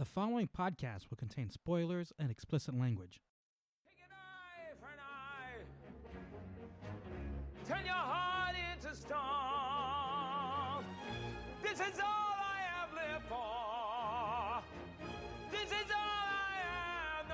The following podcast will contain spoilers and explicit language. Take an eye for an eye. Turn your heart into stone. This is all I have lived for. This is all I have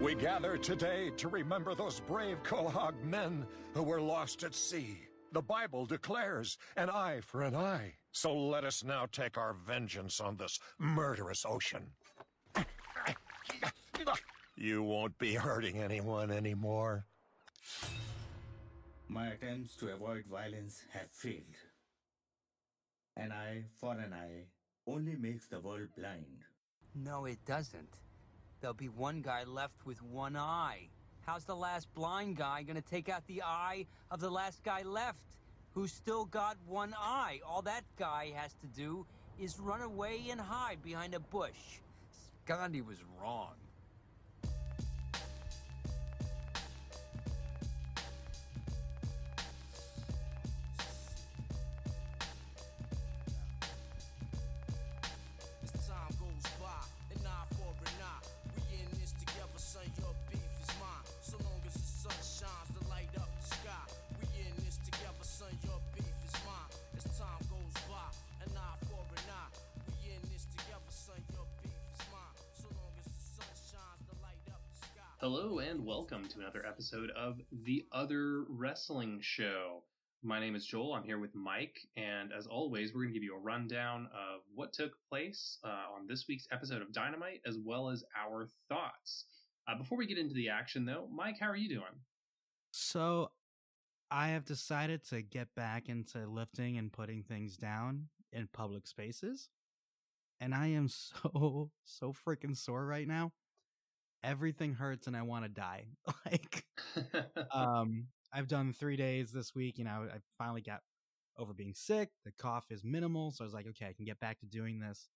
known. We gather today to remember those brave Quahog men who were lost at sea. The Bible declares an eye for an eye. So let us now take our vengeance on this murderous ocean. You won't be hurting anyone anymore. My attempts to avoid violence have failed. An eye for an eye only makes the world blind. No, it doesn't. There'll be one guy left with one eye. How's the last blind guy gonna take out the eye of the last guy left, who's still got one eye? All that guy has to do is run away and hide behind a bush. Gandhi was wrong. Hello and welcome to another episode of The Other Wrestling Show. My name is Joel. I'm here with Mike, and as always, we're going to give you a rundown of what took place uh, on this week's episode of Dynamite, as well as our thoughts. Uh, before we get into the action, though, Mike, how are you doing? So, I have decided to get back into lifting and putting things down in public spaces. And I am so, so freaking sore right now. Everything hurts and I want to die. like, um, I've done three days this week. You know, I finally got over being sick. The cough is minimal. So I was like, okay, I can get back to doing this.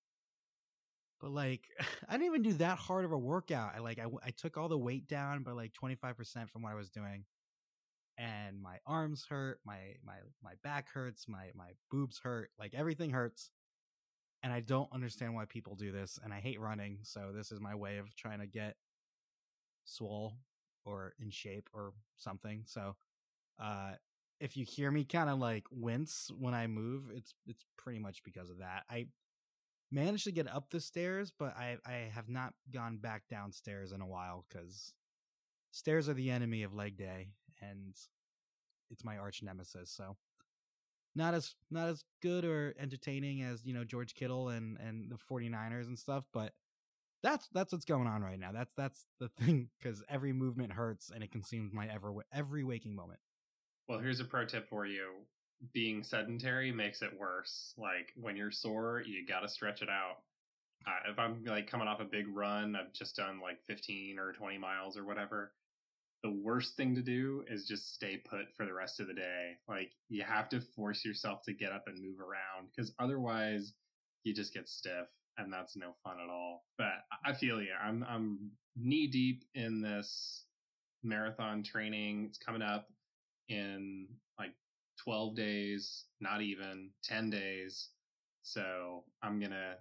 But like, I didn't even do that hard of a workout. I like, I, I took all the weight down by like 25% from what I was doing. And my arms hurt. My, my, my back hurts. My, my boobs hurt. Like everything hurts. And I don't understand why people do this. And I hate running. So this is my way of trying to get swole or in shape or something. So, uh, if you hear me kind of like wince when I move, it's it's pretty much because of that. I managed to get up the stairs, but I I have not gone back downstairs in a while because stairs are the enemy of leg day, and it's my arch nemesis. So not as not as good or entertaining as you know George Kittle and and the 49ers and stuff, but that's that's what's going on right now. That's that's the thing because every movement hurts and it consumes my ever every waking moment. Well, here's a pro tip for you. Being sedentary makes it worse. Like when you're sore, you got to stretch it out. Uh, if I'm like coming off a big run, I've just done like 15 or 20 miles or whatever. The worst thing to do is just stay put for the rest of the day. Like you have to force yourself to get up and move around because otherwise you just get stiff and that's no fun at all. But I feel you. I'm I'm knee deep in this marathon training. It's coming up in like 12 days, not even 10 days. So I'm going to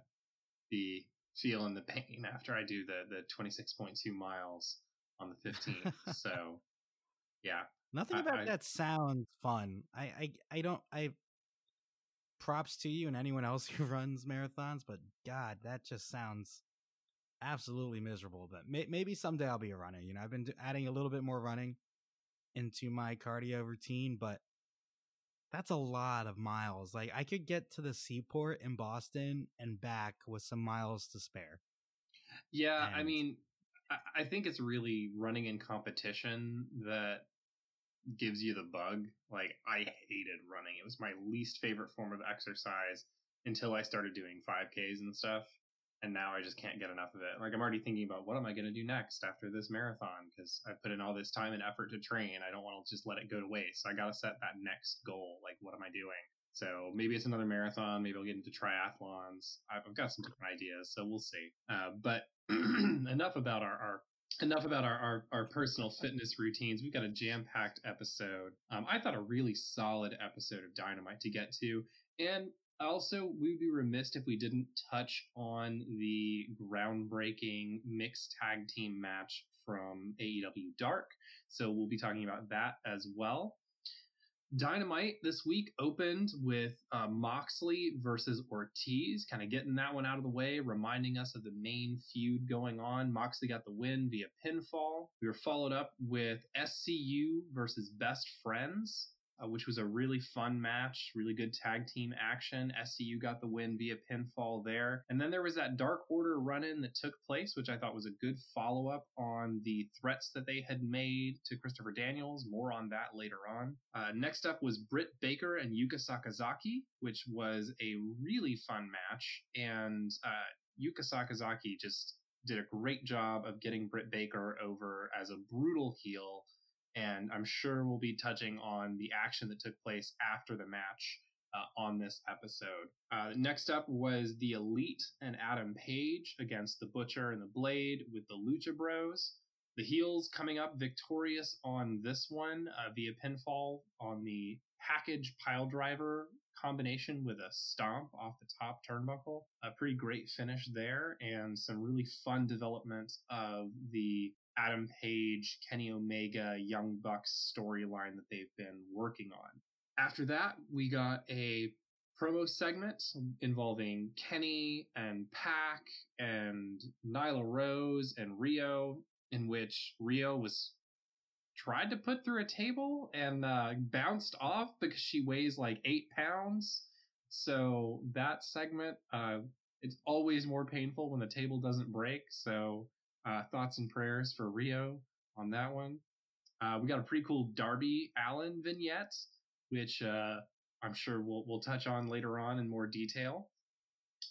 be feeling the pain after I do the, the 26.2 miles on the 15th. so yeah. Nothing I- about I- that sounds fun. I, I I don't I props to you and anyone else who runs marathons, but God, that just sounds absolutely miserable. But may, maybe someday I'll be a runner. You know, I've been do- adding a little bit more running into my cardio routine, but that's a lot of miles. Like I could get to the seaport in Boston and back with some miles to spare. Yeah, I mean, I, I think it's really running in competition that gives you the bug. Like, I hated running. It was my least favorite form of exercise until I started doing 5Ks and stuff. And now I just can't get enough of it. Like, I'm already thinking about what am I going to do next after this marathon? Because I put in all this time and effort to train. I don't want to just let it go to waste. I got to set that next goal. Like, what am I doing? So maybe it's another marathon. Maybe I'll get into triathlons. I've, I've got some different ideas, so we'll see. Uh, but enough about our, our enough about our, our, our personal fitness routines. We've got a jam packed episode. Um, I thought a really solid episode of Dynamite to get to. And also, we'd be remiss if we didn't touch on the groundbreaking mixed tag team match from AEW Dark. So we'll be talking about that as well. Dynamite this week opened with uh, Moxley versus Ortiz, kind of getting that one out of the way, reminding us of the main feud going on. Moxley got the win via pinfall. We were followed up with SCU versus Best Friends uh, which was a really fun match, really good tag team action. SCU got the win via pinfall there. And then there was that Dark Order run in that took place, which I thought was a good follow up on the threats that they had made to Christopher Daniels. More on that later on. Uh, next up was Britt Baker and Yuka Sakazaki, which was a really fun match. And uh, Yuka Sakazaki just did a great job of getting Britt Baker over as a brutal heel and I'm sure we'll be touching on the action that took place after the match uh, on this episode. Uh, next up was the Elite and Adam Page against the Butcher and the Blade with the Lucha Bros. The heels coming up victorious on this one uh, via pinfall on the package pile driver combination with a stomp off the top turnbuckle. A pretty great finish there, and some really fun development of the Adam Page, Kenny Omega, Young Bucks storyline that they've been working on. After that, we got a promo segment involving Kenny and Pac and Nyla Rose and Riho, in which Riho was tried to put through a table and uh, bounced off because she weighs like eight pounds. So that segment, uh, it's always more painful when the table doesn't break. So uh, thoughts and prayers for Riho on that one. Uh, we got a pretty cool Darby Allin vignette, which uh, I'm sure we'll we'll touch on later on in more detail.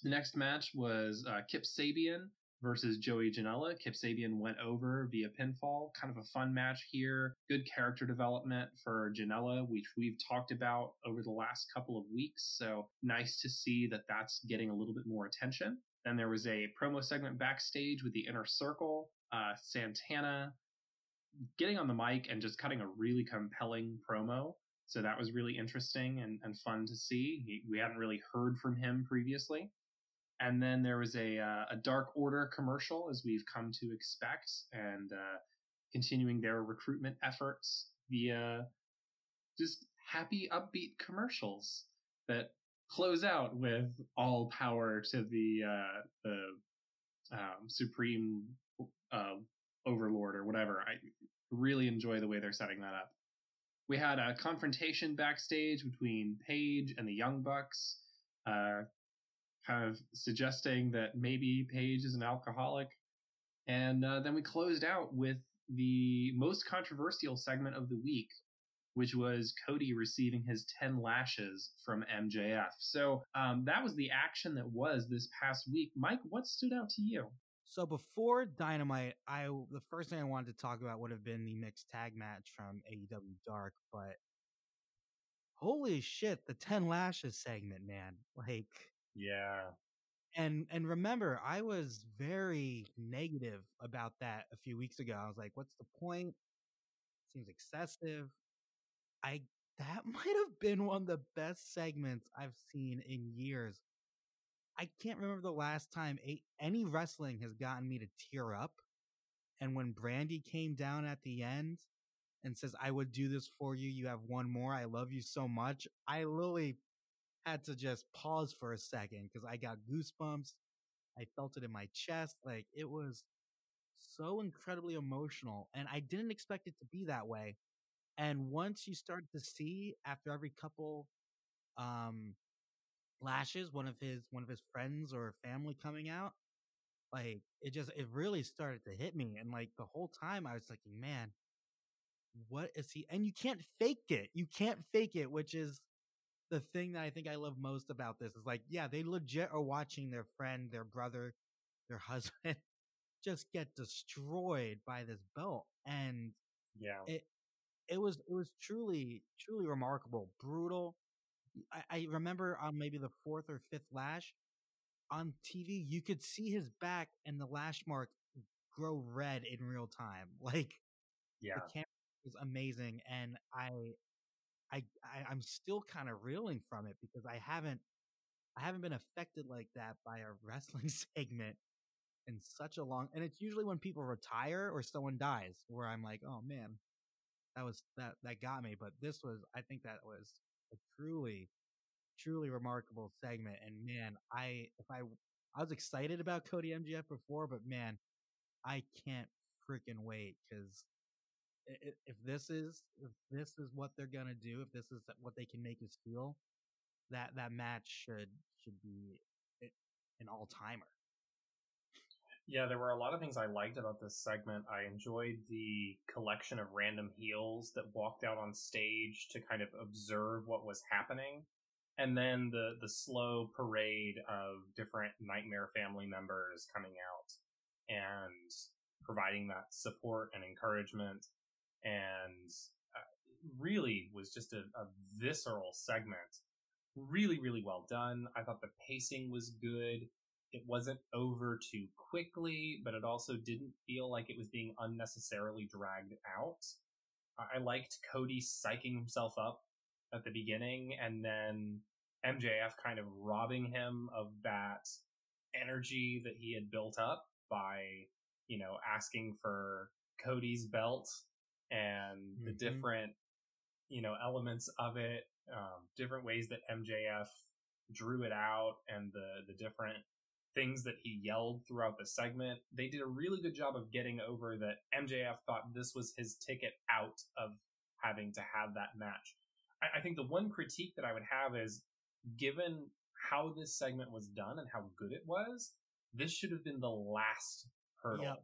The next match was uh, Kip Sabian versus Joey Janela. Kip Sabian went over via pinfall. Kind of a fun match here. Good character development for Janela, which we've talked about over the last couple of weeks. So nice to see that that's getting a little bit more attention. Then there was a promo segment backstage with the Inner Circle, uh, Santana getting on the mic and just cutting a really compelling promo. So that was really interesting and, and fun to see. He, we hadn't really heard from him previously. And then there was a, uh, a Dark Order commercial, as we've come to expect, and uh, continuing their recruitment efforts via just happy, upbeat commercials that close out with all power to the uh, the um, supreme uh, overlord or whatever. I really enjoy the way they're setting that up. We had a confrontation backstage between Page and the Young Bucks, uh, kind of suggesting that maybe Page is an alcoholic. And uh, then we closed out with the most controversial segment of the week, which was Cody receiving his 10 lashes from MJF. So um, that was the action that was this past week. Mike, what stood out to you? So before Dynamite, I the first thing I wanted to talk about would have been the mixed tag match from AEW Dark, but holy shit, the 10 lashes segment, man. Like Yeah. And and remember, I was very negative about that a few weeks ago. I was like, what's the point? Seems excessive. I that might have been one of the best segments I've seen in years. I can't remember the last time a, any wrestling has gotten me to tear up. And when Brandi came down at the end and says, I would do this for you. You have one more. I love you so much. I literally had to just pause for a second because I got goosebumps. I felt it in my chest. Like it was so incredibly emotional. And I didn't expect it to be that way. And once you start to see after every couple um lashes one of his one of his friends or family coming out, like it just it really started to hit me. And like the whole time I was thinking, man, what is he and you can't fake it. You can't fake it, which is the thing that I think I love most about this is like, yeah, they legit are watching their friend, their brother, their husband just get destroyed by this belt. And yeah, it it was it was truly truly remarkable, brutal. I, I remember on maybe the fourth or fifth lash on TV, you could see his back and the lash mark grow red in real time. Like Yeah. the camera was amazing, and I, I, I I'm still kind of reeling from it because I haven't, I haven't been affected like that by a wrestling segment in such a long. And it's usually when people retire or someone dies where I'm like, oh man, that was that that got me. But this was, I think that was a truly, truly remarkable segment. And man, I if I I was excited about Cody MJF before, but man, I can't freaking wait because if this is if this is what they're gonna do, if this is what they can make us feel, that that match should should be an all timer. Yeah, there were a lot of things I liked about this segment. I enjoyed the collection of random heels that walked out on stage to kind of observe what was happening. And then the, the slow parade of different Nightmare family members coming out and providing that support and encouragement. And uh, really was just a, a visceral segment. Really, really well done. I thought the pacing was good it wasn't over too quickly, but it also didn't feel like it was being unnecessarily dragged out. I liked Cody psyching himself up at the beginning and then MJF kind of robbing him of that energy that he had built up by, you know, asking for Cody's belt and mm-hmm. the different, you know, elements of it, um, different ways that MJF drew it out and the, the different things that he yelled throughout the segment. They did a really good job of getting over that MJF thought this was his ticket out of having to have that match. I, I think the one critique that I would have is given how this segment was done and how good it was, this should have been the last hurdle. Yep.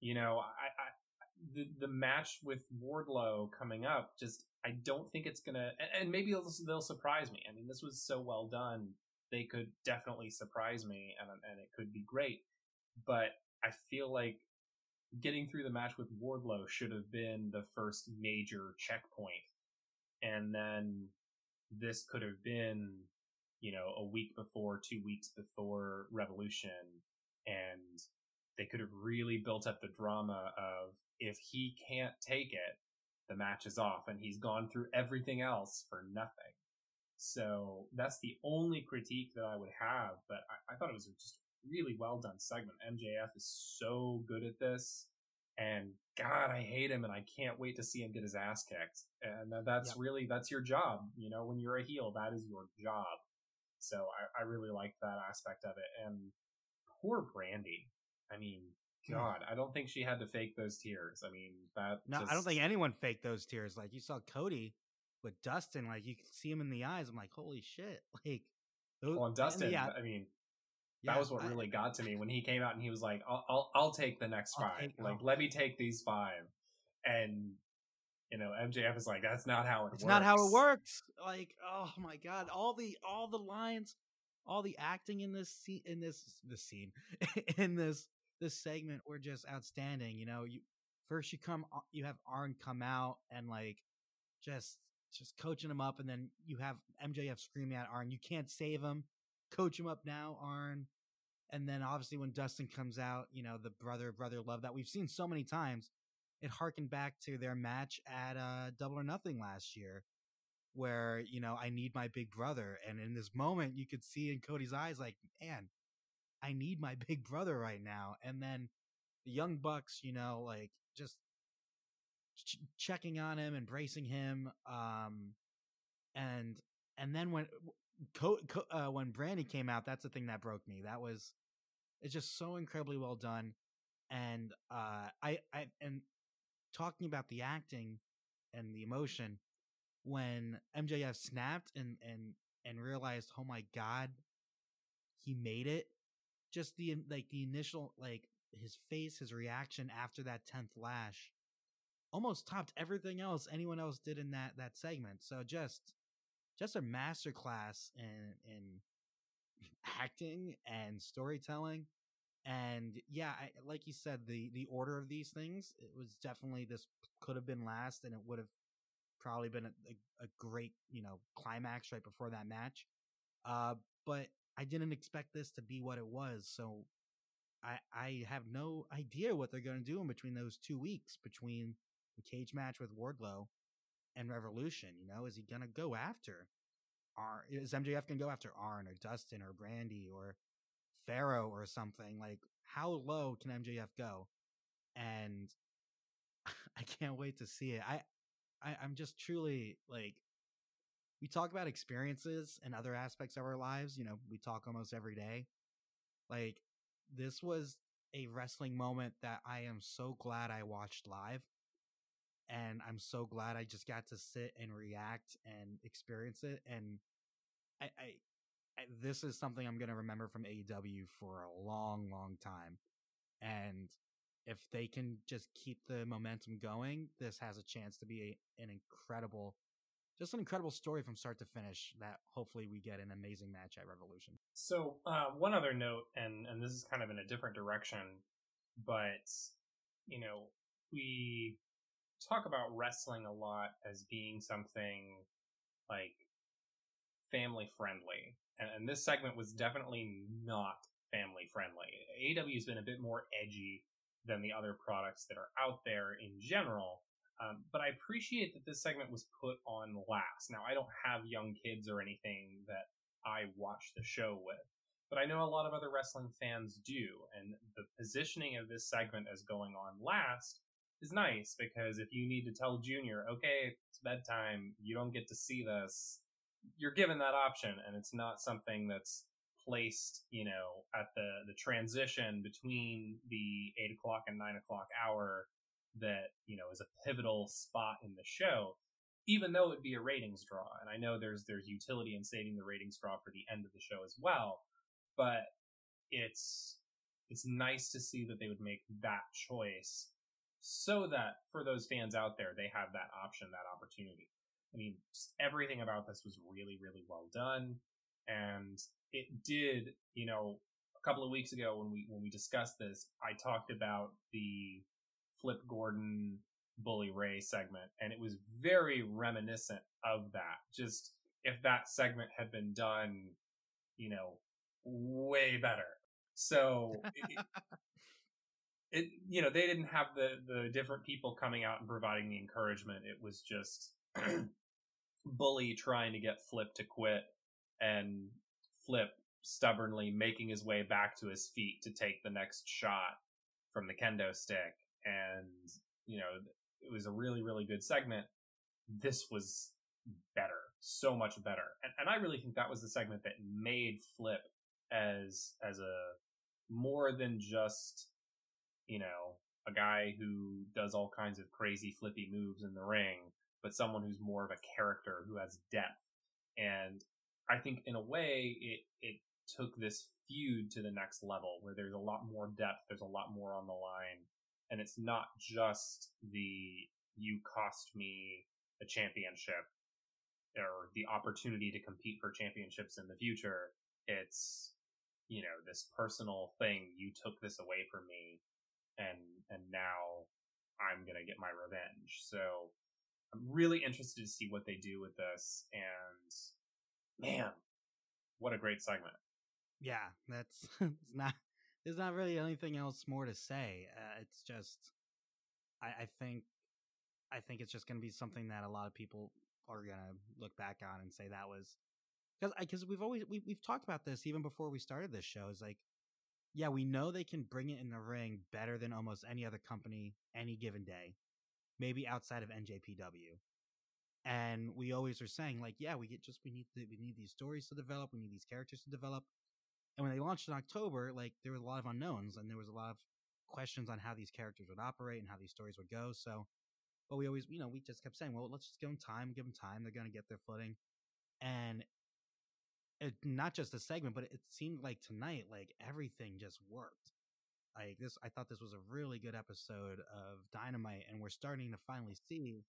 You know, I, I the the match with Wardlow coming up, just I don't think it's gonna, and maybe they'll, they'll surprise me. I mean, this was so well done they could definitely surprise me and, and it could be great. But I feel like getting through the match with Wardlow should have been the first major checkpoint. And then this could have been, you know, a week before, two weeks before Revolution. And they could have really built up the drama of if he can't take it, the match is off and he's gone through everything else for nothing. So that's the only critique that I would have, but I, I thought it was just a really well done segment. MJF is so good at this. And God, I hate him and I can't wait to see him get his ass kicked. And that's yep. really, that's your job. You know, when you're a heel, that is your job. So I, I really like that aspect of it. And poor Brandi. I mean, hmm. God, I don't think she had to fake those tears. I mean, that. No, just... I don't think anyone faked those tears. Like you saw Cody with Dustin, like you can see him in the eyes. I'm like, holy shit! Like, those, well, Dustin, I mean, that yeah, was what I, really got to me when he came out and he was like, "I'll, I'll, I'll take the next I'll five. Take, like, oh. let me take these five. And you know, MJF is like, "That's not how it it's works. not how it works." Like, oh my god, all the all the lines, all the acting in this scene, in this this scene, in this this segment were just outstanding. You know, you first you come, uh, you have Arn come out and like just just coaching him up, and then you have MJF screaming at Arn, "You can't save him. Coach him up now, Arn." And then obviously when Dustin comes out, you know the brother brother love that we've seen so many times. It harkened back to their match at uh, Double or Nothing last year, where you know I need my big brother, and in this moment you could see in Cody's eyes like, man, I need my big brother right now. And then the Young Bucks, you know, like just ch- checking on him, embracing him. Um, and and then when Co- Co- uh, when Brandi came out, that's the thing that broke me. That was it's just so incredibly well done. And uh, I I and talking about the acting and the emotion when MJF snapped and and and realized, oh my god, he made it. Just the like the initial like his face, his reaction after that tenth lash almost topped everything else anyone else did in that that segment. So just just a masterclass in in acting and storytelling. And yeah, I, like you said, the the order of these things it was definitely this could have been last, and it would have probably been a, a, a great you know climax right before that match. Uh, but I didn't expect this to be what it was. So I I have no idea what they're going to do in between those two weeks between the cage match with Wardlow and Revolution. You know, is he to go after? Ar- is MJF to go after Arn or Dustin or Brandi or Pharaoh or something? Like, how low can MJF go? And I can't wait to see it. I, I I'm just truly like we talk about experiences and other aspects of our lives. You know, we talk almost every day. Like this was a wrestling moment that I am so glad I watched live. And I'm so glad I just got to sit and react and experience it. And I, I, I this is something I'm going to remember from AEW for a long, long time. And if they can just keep the momentum going, this has a chance to be a, an incredible, just an incredible story from start to finish. That hopefully we get an amazing match at Revolution. So uh, one other note, and and this is kind of in a different direction, but you know we talk about wrestling a lot as being something like family friendly, and, and this segment was definitely not family friendly. AEW has been a bit more edgy than the other products that are out there in general. Um, but I appreciate that this segment was put on last. Now, I don't have young kids or anything that I watch the show with, but I know a lot of other wrestling fans do. And the positioning of this segment as going on last is nice because if you need to tell Junior, okay, it's bedtime, you don't get to see this, you're given that option. And it's not something that's placed, you know, at the, the transition between the eight o'clock and nine o'clock hour that, you know, is a pivotal spot in the show, even though it'd be a ratings draw. And I know there's, there's utility in saving the ratings draw for the end of the show as well, but it's, it's nice to see that they would make that choice so that for those fans out there, they have that option, that opportunity. I mean, everything about this was really, really well done. And it did, you know, a couple of weeks ago when we when we discussed this, I talked about the Flip Gordon Bully Ray segment, and it was very reminiscent of that. Just if that segment had been done, you know, way better. So it, it, you know, they didn't have the the different people coming out and providing the encouragement. It was just Bully trying to get Flip to quit and Flip stubbornly making his way back to his feet to take the next shot from the kendo stick. And, you know, it was a really, really good segment. This was better, so much better. And, and I really think that was the segment that made Flip as, as a more than just, you know, a guy who does all kinds of crazy flippy moves in the ring, but someone who's more of a character who has depth. And I think in a way it, it took this feud to the next level where there's a lot more depth, there's a lot more on the line, and it's not just the you cost me a championship or the opportunity to compete for championships in the future. It's, you know, this personal thing. You took this away from me and, and now I'm to get my revenge. So I'm really interested to see what they do with this. And man, what a great segment. Yeah, that's it's not. There's not really anything else more to say. Uh, it's just, I, I think, I think it's just to be something that a lot of people are to look back on and say that was because because we've always we, we've talked about this even before we started this show. Is like, yeah, we know they can bring it in the ring better than almost any other company any given day, maybe outside of NJPW and we always are saying like yeah we get just we need we need these stories to develop we need these characters to develop. And when they launched in october like there was a lot of unknowns and there was a lot of questions on how these characters would operate and how these stories would go so but we always you know we just kept saying well let's just give them time give them time they're going to get their footing. And it, not just a segment but it seemed like tonight like everything just worked like this i thought this was a really good episode of dynamite and we're starting to finally see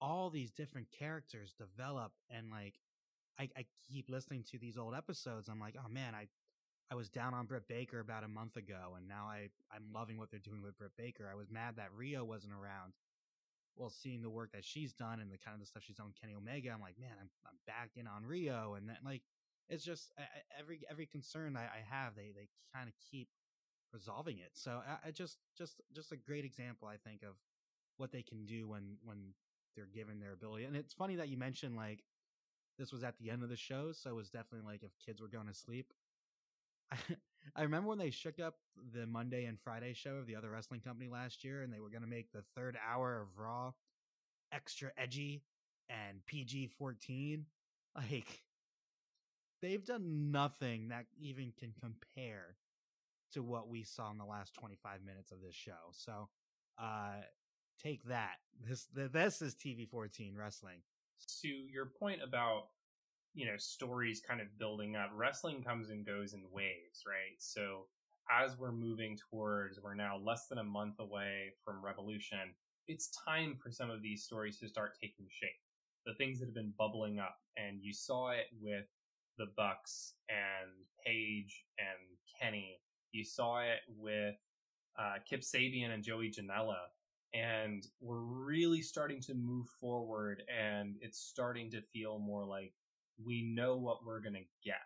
all these different characters develop and like I, I keep listening to these old episodes. I'm like, oh man, I I was down on Britt Baker about a month ago, and now I I'm loving what they're doing with Britt Baker. I was mad that Riho wasn't around. Well, seeing the work that she's done and the kind of the stuff she's done with Kenny Omega, I'm like, man, I'm I'm back in on Riho, and then like it's just every every concern I, I have, they they kind of keep resolving it. So I, I just just just a great example, I think, of what they can do when when they're given their ability. And it's funny that you mentioned like this was at the end of the show, so it was definitely like if kids were going to sleep. I, I remember when they shook up the Monday and Friday show of the other wrestling company last year, and they were going to make the third hour of Raw extra edgy and PG fourteen. Like they've done nothing that even can compare to what we saw in the last 25 minutes of this show. So, uh, take that. This, this is TV 14 wrestling. To your point about, you know, stories kind of building up, wrestling comes and goes in waves, right? So as we're moving towards, we're now less than a month away from Revolution. It's time for some of these stories to start taking shape the things that have been bubbling up. And you saw it with the Bucks and Page and Kenny. You saw it with uh, Kip Sabian and Joey Janela. And we're really starting to move forward, and it's starting to feel more like we know what we're going to get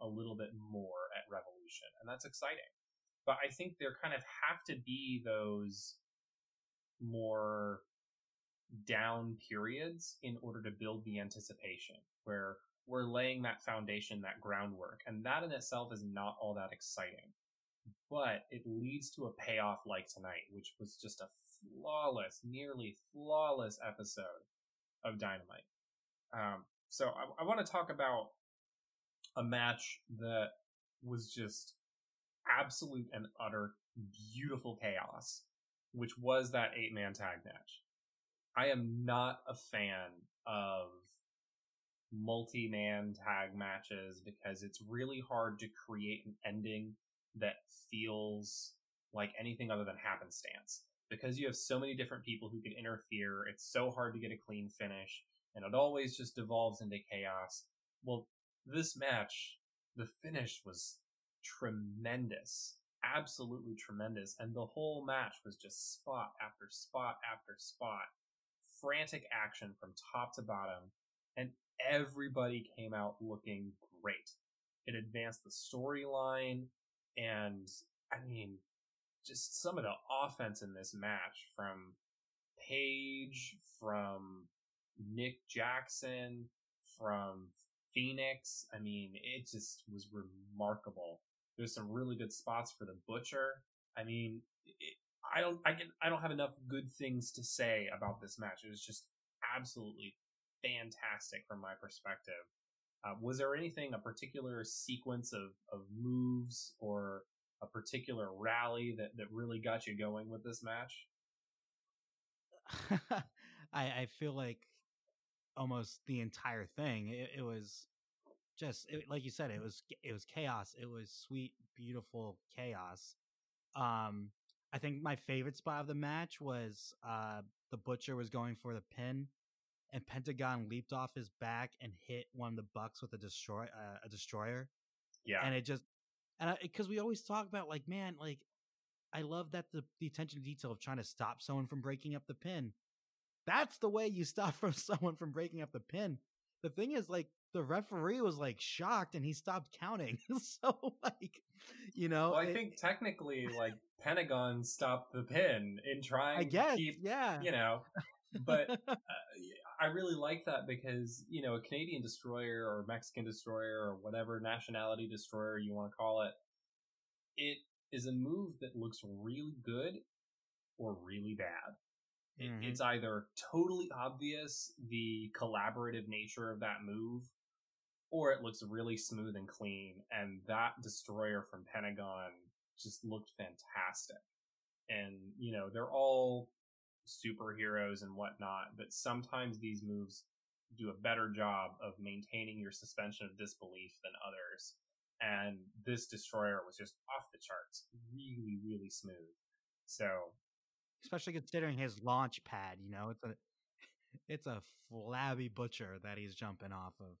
a little bit more at Revolution. And that's exciting. But I think there kind of have to be those more down periods in order to build the anticipation where we're laying that foundation, that groundwork. And that in itself is not all that exciting. But it leads to a payoff like tonight, which was just a flawless, nearly flawless episode of Dynamite. Um, so I, I want to talk about a match that was just absolute and utter beautiful chaos, which was that eight man tag match. I am not a fan of multi-man tag matches because it's really hard to create an ending that feels like anything other than happenstance. Because you have so many different people who can interfere, it's so hard to get a clean finish, and it always just devolves into chaos. Well, this match, the finish was tremendous. Absolutely tremendous. And the whole match was just spot after spot after spot frantic action from top to bottom, and everybody came out looking great. It advanced the storyline, and I mean, just some of the offense in this match from Page, from Nick Jackson, from Phoenix. I mean, it just was remarkable. There's some really good spots for the Butcher. I mean, it, I don't I can I don't have enough good things to say about this match. It was just absolutely fantastic from my perspective. Uh, was there anything, a particular sequence of, of moves or a particular rally that, that really got you going with this match? I, I feel like almost the entire thing. It, it was just it, like you said. It was it was chaos. It was sweet, beautiful chaos. Um, I think my favorite spot of the match was uh, the butcher was going for the pin, and Pentagon leaped off his back and hit one of the Bucks with a destroy uh, a destroyer. Yeah, and it just and because we always talk about like man, like I love that the the attention to detail of trying to stop someone from breaking up the pin. That's the way you stop from someone from breaking up the pin. The thing is, like the referee was like shocked and he stopped counting. so like, you know, well, I it, think technically like Pentagon stopped the pin in trying I guess, to keep, yeah, you know, but uh, I really like that because, you know, a Canadian destroyer or Mexican destroyer or whatever nationality destroyer you want to call it, it is a move that looks really good or really bad. Mm-hmm. It's either totally obvious the collaborative nature of that move or it looks really smooth and clean. And that destroyer from Pentagon just looked fantastic. And, you know, they're all superheroes and whatnot, but sometimes these moves do a better job of maintaining your suspension of disbelief than others. And this destroyer was just off the charts, really, really smooth. So, especially considering his launch pad, you know, it's a it's a flabby butcher that he's jumping off of.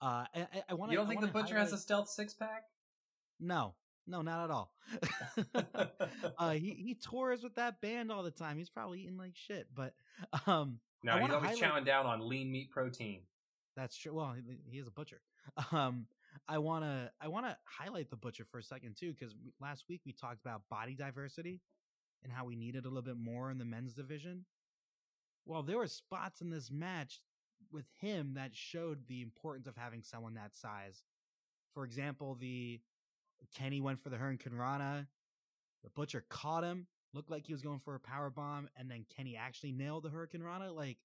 Uh, I, I want. You don't think the butcher highlight... has a stealth six pack? No, no, not at all. uh, he he tours with that band all the time. He's probably eating like shit, but um, no, he's always highlight... chowing down on lean meat protein. That's true. Well, he, he is a butcher. Um, I want to I want to highlight the butcher for a second too cuz last week we talked about body diversity and how we needed a little bit more in the men's division. Well, there were spots in this match with him that showed the importance of having someone that size. For example, the Kenny went for the Hurricane Rana. The Butcher caught him, looked like he was going for a power bomb, and then Kenny actually nailed the Hurricane Rana. Like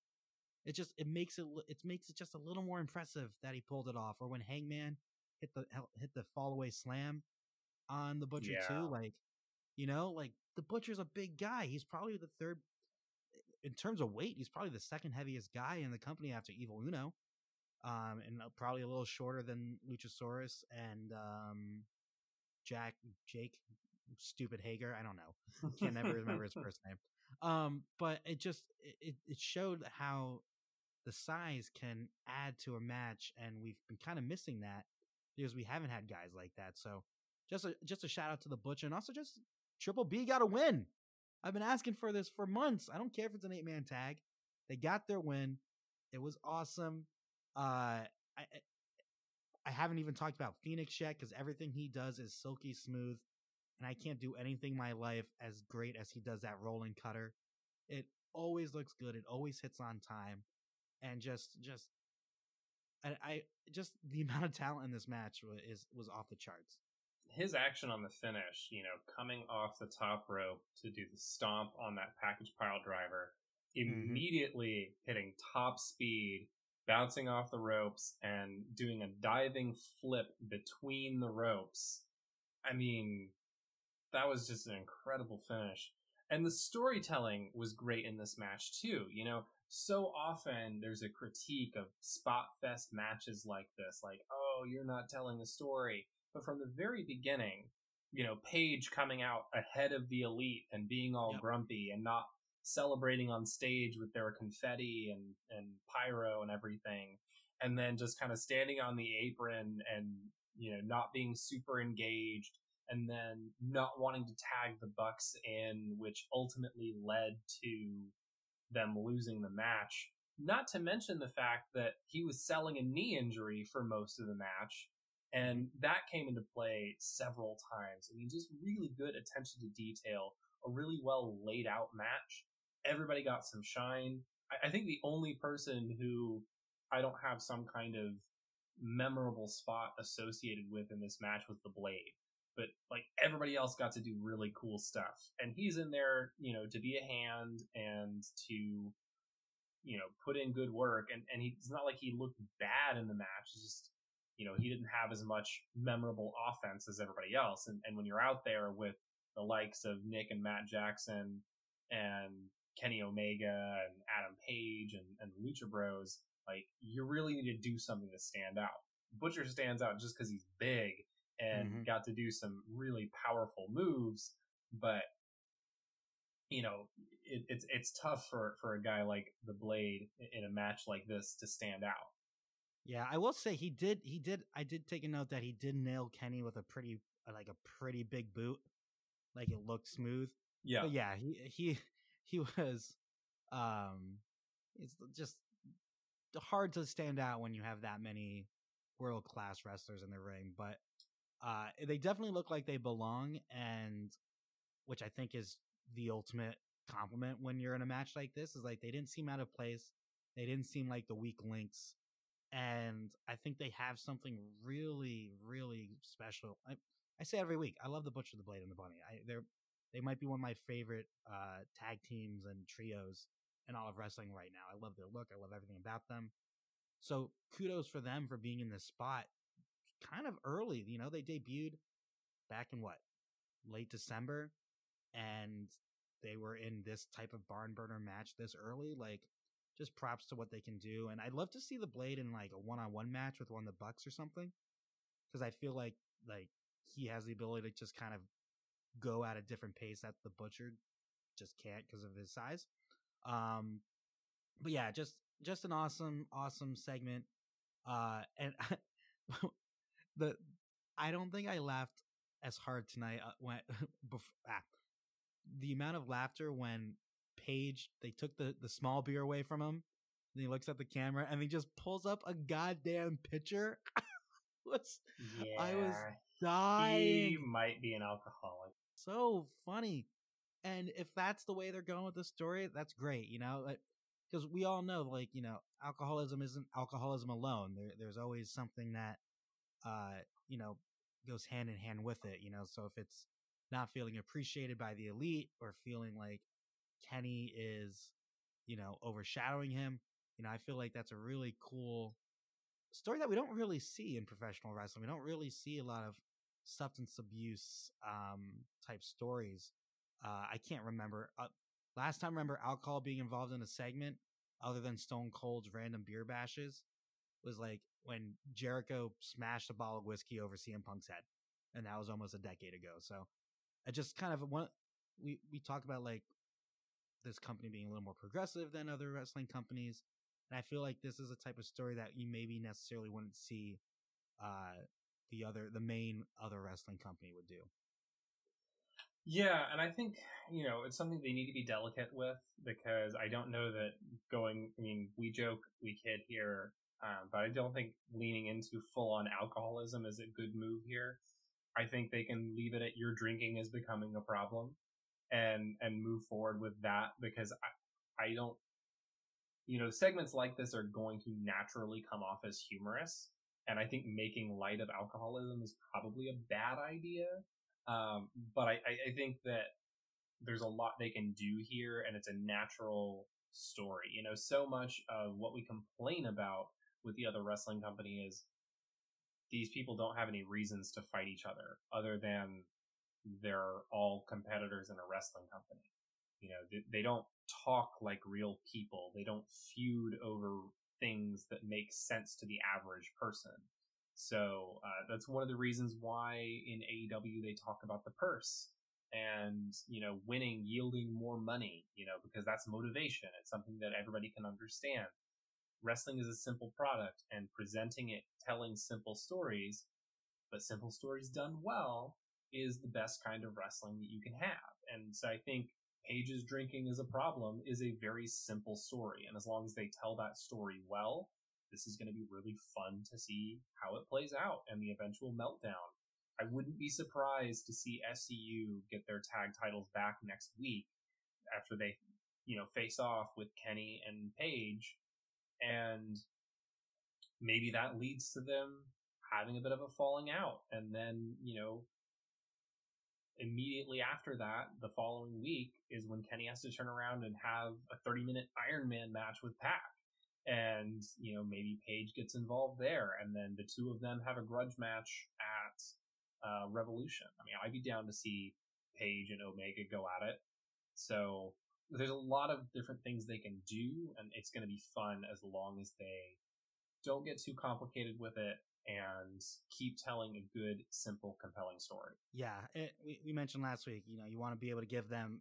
it just it makes it it makes it just a little more impressive that he pulled it off. Or when Hangman hit the hit the fall away slam on the Butcher Yeah. too, like you know, like the Butcher's a big guy. He's probably the third in terms of weight. He's probably the second heaviest guy in the company after Evil Uno, um, and uh, probably a little shorter than Luchasaurus and um, Jack Jake Stupid Hager. I don't know. Can't never remember his first name. Um, but it just it it showed how the size can add to a match, and we've been kind of missing that because we haven't had guys like that. So just a just a shout out to the Butcher, and also just Triple B got a win. I've been asking for this for months. I don't care if it's an eight man tag. They got their win. It was awesome. Uh, I I- I haven't even talked about Phoenix yet because everything he does is silky smooth, and I can't do anything in my life as great as he does that rolling cutter. It always looks good. It always hits on time, and just just I, I just the amount of talent in this match was is was off the charts. his action on the finish, you know, coming off the top rope to do the stomp on that package pile driver, mm-hmm. immediately hitting top speed, bouncing off the ropes, and doing a diving flip between the ropes. I mean, that was just an incredible finish. And the storytelling was great in this match too. You know, so often there's a critique of spot fest matches like this, like, oh, you're not telling a story. But from the very beginning, you know, Page coming out ahead of the elite and being all Yep. grumpy and not celebrating on stage with their confetti and, and pyro and everything. And then just kind of standing on the apron and, you know, not being super engaged and then not wanting to tag the Bucks in, which ultimately led to them losing the match. Not to mention the fact that he was selling a knee injury for most of the match, and that came into play several times. I mean, just really good attention to detail, a really well laid out match. Everybody got some shine. I, I think the only person who I don't have some kind of memorable spot associated with in this match was the Blade but like everybody else got to do really cool stuff. And he's in there, you know, to be a hand and to, you know, put in good work. And, and he, it's not like he looked bad in the match. It's just, you know, he didn't have as much memorable offense as everybody else. And, and when you're out there with the likes of Nick and Matt Jackson and Kenny Omega and Adam Page and, and Lucha Bros, like you really need to do something to stand out. Butcher stands out just because he's big and Mhm. got to do some really powerful moves, but you know, it, it's it's tough for for a guy like the Blade in a match like this to stand out. Yeah, I will say he did. He did. I did take a note that he did nail Kenny with a pretty, like a pretty big boot. Like it looked smooth. Yeah, But yeah, he he he was. Um, it's just hard to stand out when you have that many world class wrestlers in the ring. But uh, they definitely look like they belong, and which I think is the ultimate compliment when you're in a match like this. Is like they didn't seem out of place. They didn't seem like the weak links and I think they have something really, really special. I, I say every week, I love the Butcher, the Blade, and the Bunny. I, they're they might be one of my favorite uh, tag teams and trios in all of wrestling right now. I love their look. I love everything about them. So kudos for them for being in this spot, kind of early. You know, they debuted back in what late December, and they were in this type of barn burner match this early. Like just props to what they can do. And I'd love to see the Blade in like a one on one match with one of the Bucks or something, because I feel like like he has the ability to just kind of go at a different pace that the Butcher just can't because of his size. Um, but yeah, just just an awesome awesome segment. Uh, and the I don't think I laughed as hard tonight uh, when before, ah, the amount of laughter when Page they took the the small beer away from him. And he looks at the camera and he just pulls up a goddamn pitcher was Yeah, I was dying. he might be an alcoholic. So funny. And if that's the way they're going with the story, that's great, you know? Because we all know, like, you know, alcoholism isn't alcoholism alone. There, there's always something that, uh, you know, goes hand in hand with it, you know? So if it's not feeling appreciated by the elite or feeling like Kenny is, you know, overshadowing him, you know, I feel like that's a really cool story that we don't really see in professional wrestling. We don't really see a lot of substance abuse um type stories. Uh I can't remember uh, last time I remember alcohol being involved in a segment other than Stone Cold's random beer bashes was like when Jericho smashed a bottle of whiskey over CM Punk's head. And that was almost a decade ago. So I just kind of one we we talk about like this company being a little more progressive than other wrestling companies. And I feel like this is a type of story that you maybe necessarily wouldn't see uh the other the main other wrestling company would do. Yeah, and I think, you know, it's something they need to be delicate with because I don't know that going, I mean, we joke, we kid here, um, but I don't think leaning into full on alcoholism is a good move here. I think they can leave it at your drinking is becoming a problem and, and move forward with that because I, I don't, you know, segments like this are going to naturally come off as humorous. And I think making light of alcoholism is probably a bad idea. Um, but I, I, think that there's a lot they can do here and it's a natural story. You know, so much of what we complain about with the other wrestling company is these people don't have any reasons to fight each other other than they're all competitors in a wrestling company. You know, they, they don't talk like real people. They don't feud over things that make sense to the average person. So uh, that's one of the reasons why in AEW they talk about the purse and you know winning, yielding more money. You know because that's motivation. It's something that everybody can understand. Wrestling is a simple product, and presenting it, telling simple stories, but simple stories done well is the best kind of wrestling that you can have. And so I think Page's drinking is a problem is a very simple story, and as long as they tell that story well, this is going to be really fun to see how it plays out and the eventual meltdown. I wouldn't be surprised to see SCU get their tag titles back next week after they, you know, face off with Kenny and Page. And maybe that leads to them having a bit of a falling out. And then, you know, immediately after that, the following week is when Kenny has to turn around and have a 30 minute Iron Man match with Pac and you know maybe Page gets involved there, and then the two of them have a grudge match at uh, Revolution. I mean, I'd be down to see Page and Omega go at it. So there's a lot of different things they can do, and it's going to be fun as long as they don't get too complicated with it and keep telling a good, simple, compelling story. Yeah, it, we, we mentioned last week, you know, you want to be able to give them,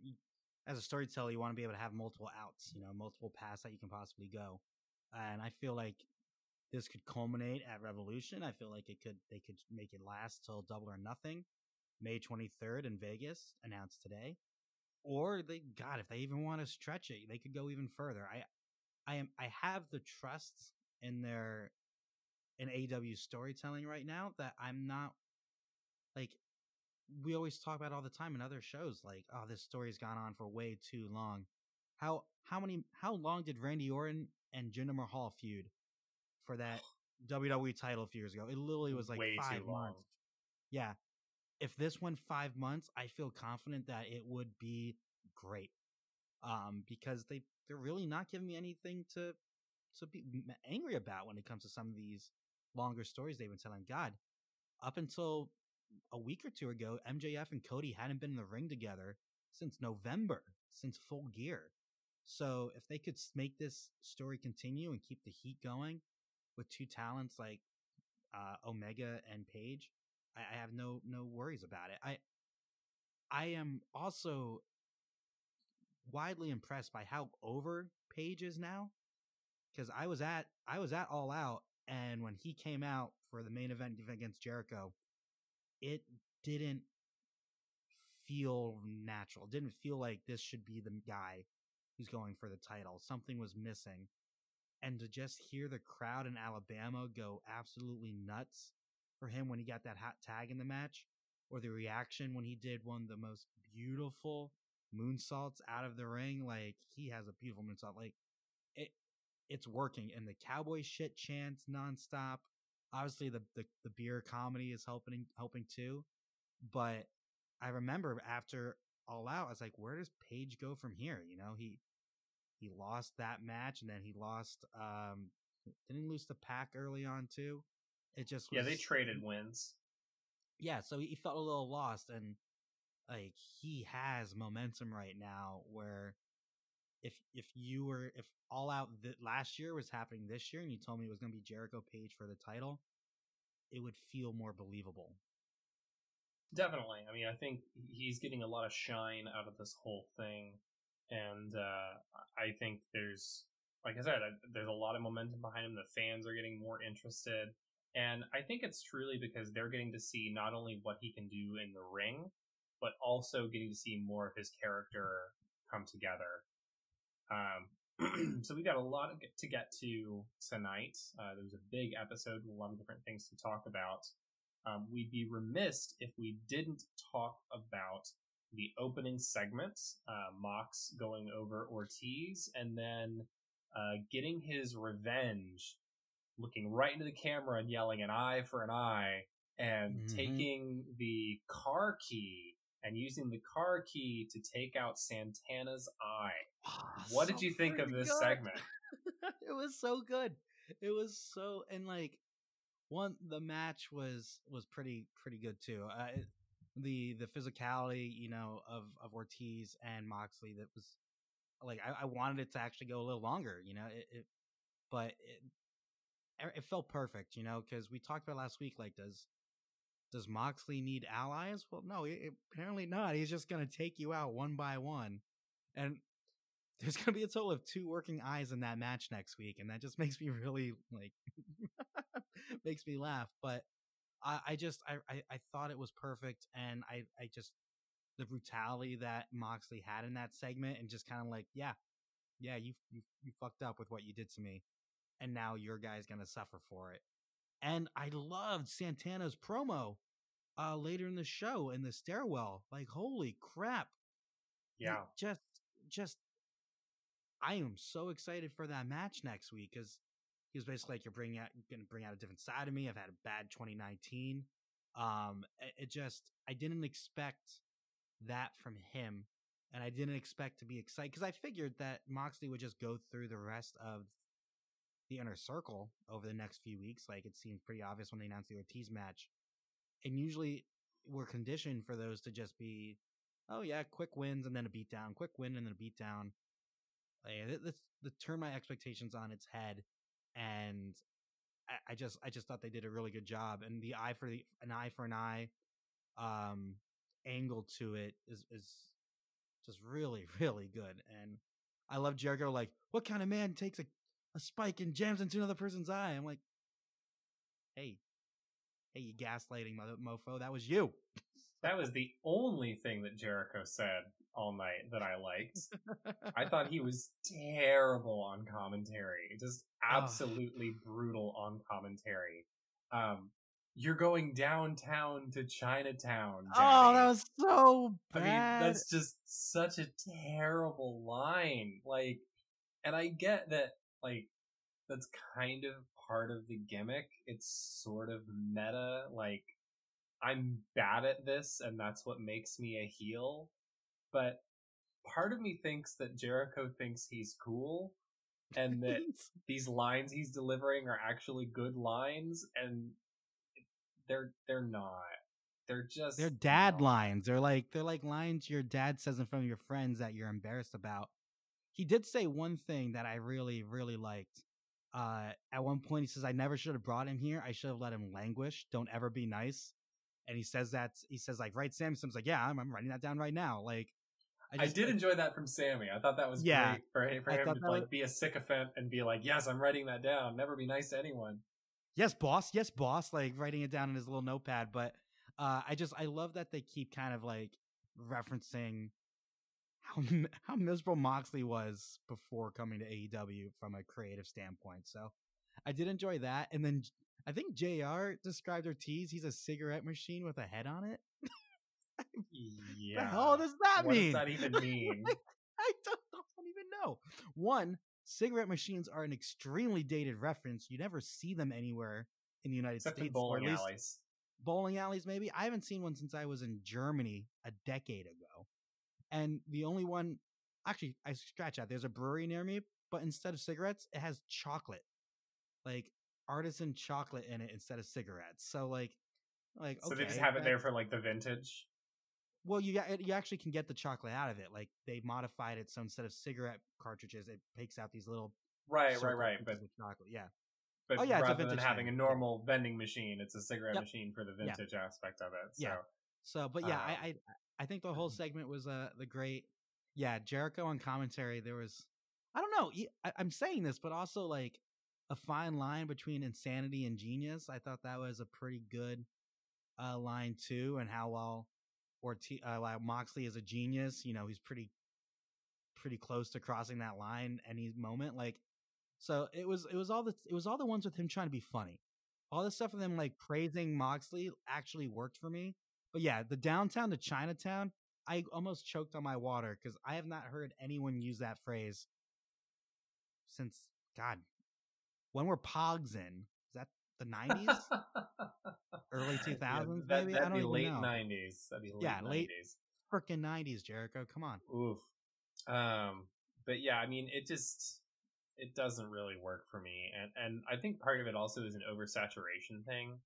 as a storyteller, you want to be able to have multiple outs, you know, multiple paths that you can possibly go. And I feel like this could culminate at Revolution. I feel like it could, they could make it last till double or nothing. May 23rd in Vegas, announced today. Or they, God, if they even want to stretch it, they could go even further. I, I am, I have the trust in their, in AEW storytelling right now that I'm not like we always talk about all the time in other shows like oh this story's gone on for way too long. How how many how long did randy orton and jinder mahal feud for that wwe title a few years ago? It literally was like Way too five long. months yeah. If this went five months i feel confident that it would be great um because they they're really not giving me anything to to be angry about when it comes to some of these longer stories they've been telling god up until a week or two ago, MJF and Cody hadn't been in the ring together since November, since Full Gear. So if they could make this story continue and keep the heat going with two talents like uh, Omega and Page, I, I have no no worries about it. I I am also widely impressed by how over Page is now, because I was at I was at All Out, and when he came out for the main event against Jericho, it didn't feel natural. It didn't feel like this should be the guy who's going for the title. Something was missing. And to just hear the crowd in Alabama go absolutely nuts for him when he got that hot tag in the match, or the reaction when he did one of the most beautiful moonsaults out of the ring. Like he has a beautiful moonsault. Like it, it's working. And the cowboy shit chants nonstop. Obviously, the the, the beer comedy is helping helping too. But I remember after All Out, I was like, where does Page go from here? You know, he he lost that match, and then he lost. um Didn't he lose the Pac early on too. It just yeah, was, they traded wins. yeah, so he felt a little lost and like he has momentum right now where if if you were if all out th- last year was happening this year and you told me it was going to be Jericho Page for the title, it would feel more believable. Definitely. I mean, I think he's getting a lot of shine out of this whole thing, and uh, I think there's, like I said, I- there's a lot of momentum behind him. The fans are getting more interested, and I think it's truly because they're getting to see not only what he can do in the ring, but also getting to see more of his character come together. Um, so we got a lot of to get to tonight. Uh, there was a big episode with a lot of different things to talk about. Um, we'd be remiss if we didn't talk about the opening segment, uh, Mox going over Ortiz, and then uh, getting his revenge, looking right into the camera and yelling an eye for an eye, and Mhm. taking the car key and using the car key to take out Santana's eye. What did you think of this good. segment? it was so good. It was so and like one the match was was pretty pretty good too. Uh, it, the the physicality you know of of Ortiz and Moxley that was like I, I wanted it to actually go a little longer. You know it, it but it it felt perfect. You know because we talked about last week like does does Moxley need allies? Well, no, it, apparently not. He's just gonna take you out one by one, and there's gonna be a total of two working eyes in that match next week, and that just makes me really like makes me laugh. But I, I just I, I I thought it was perfect, and I I just the brutality that Moxley had in that segment, and just kind of like yeah, yeah, you you you fucked up with what you did to me, and now your guy's gonna suffer for it. And I loved Santana's promo uh later in the show in the stairwell. Like holy crap, Yeah. just just I am so excited for that match next week because he was basically like, "You're bringing out, going to bring out a different side of me. I've had a bad 2019. Um, it, it just, I didn't expect that from him, and I didn't expect to be excited because I figured that Moxley would just go through the rest of the inner circle over the next few weeks. Like it seemed pretty obvious when they announced the Ortiz match, and usually we're conditioned for those to just be, oh yeah, quick wins and then a beatdown, quick win and then a beatdown. Like, th- let's, let's turn my expectations on its head, and I, I just I just thought they did a really good job. And the eye for the an eye for an eye, um, angle to it is is just really really good. And I love Jericho. Like, what kind of man takes a a spike and jams into another person's eye? I'm like, hey, hey, you gaslighting mofo, that was you. That was the only thing that Jericho said all night that I liked. I thought he was terrible on commentary. Just absolutely brutal on commentary. Um, you're going downtown to Chinatown. Oh, that was so I bad. mean, that's just such a terrible line. Like, and I get that, like, that's kind of part of the gimmick. It's sort of meta. Like, I'm bad at this, and that's what makes me a heel. But part of me thinks that Jericho thinks he's cool, and that these lines he's delivering are actually good lines, and they're they're not. They're just They're dad not. lines. They're like they're like lines your dad says in front of your friends that you're embarrassed about. He did say one thing that I really really liked. Uh, at one point, he says, "I never should have brought him here. I should have let him languish. Don't ever be nice." And he says that he says like, "Right, Sam." Sam's like, "Yeah, I'm, I'm writing that down right now." Like, I, did enjoy that from Sammy. I thought that was Yeah. great for, him- for him to like was- be a sycophant and be like, "Yes, I'm writing that down. Never be nice to anyone." yes boss yes boss like writing it down in his little notepad but uh i just i love that they keep kind of like referencing how how miserable moxley was before coming to aew from a creative standpoint so i did enjoy that and then I think JR described Ortiz. He's a cigarette machine with a head on it. Yeah. The hell does that what mean? does that even mean? I don't, don't even know. One, cigarette machines are an extremely dated reference. You never see them anywhere in the United Except States. or bowling at least alleys. Bowling alleys, maybe. I haven't seen one since I was in Germany a decade ago. And the only one, actually, I scratch out. There's a brewery near me, but instead of cigarettes, it has chocolate, like artisan chocolate in it instead of cigarettes. So like, like So they just have it there for like the vintage. Well, you you actually can get the chocolate out of it. Like they modified it so instead of cigarette cartridges, it takes out these little Right, right, right. But chocolate. Yeah, but Oh, yeah, rather than having a thing. normal vending machine, it's a cigarette Yep. machine for the Yeah. vintage aspect of it. So Yeah. So, but yeah, Um, I, I I think the whole segment was uh the great. Yeah, Jericho on commentary. There was, I don't know. I, I'm saying this, but also like a fine line between insanity and genius. I thought that was a pretty good uh line too, and how well Ortiz, uh, like Moxley is a genius. You know, he's pretty pretty close to crossing that line any moment. Like, so it was it was all the it was all the ones with him trying to be funny. All the stuff with him like praising Moxley actually worked for me. But yeah, the downtown to Chinatown, I almost choked on my water because I have not heard anyone use that phrase since God. When were Pogs in? The nineties? Early 2000s, that, maybe? I don't be even late know. nineties. That'd be late Yeah, late- freaking nineties, Jericho. Come on. Oof. Um, but yeah, I mean, it just it doesn't really work for me, and and I think part of it also is an oversaturation thing,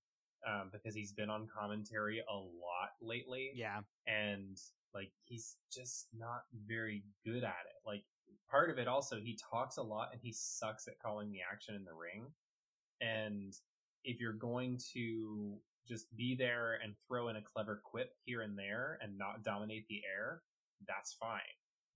um, because he's been on commentary a lot lately, Yeah. and like he's just not very good at it. Like part of it also, he talks a lot and he sucks at calling the action in the ring, and if you're going to just be there and throw in a clever quip here and there and not dominate the air, that's fine.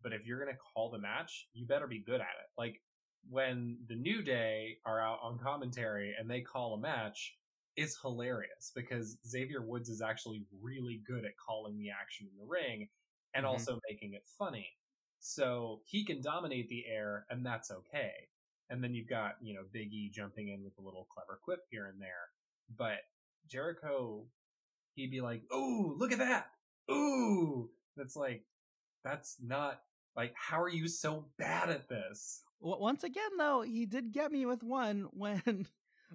But if you're going to call the match, you better be good at it. Like when the New Day are out on commentary and they call a match, it's hilarious because Xavier Woods is actually really good at calling the action in the ring and Mhm. also making it funny. So he can dominate the air and that's okay. And then you've got, you know, Big E jumping in with a little clever quip here and there. But Jericho, he'd be like, Ooh, look at that. Ooh. That's like, that's not like, how are you so bad at this? Once again though he did get me with one when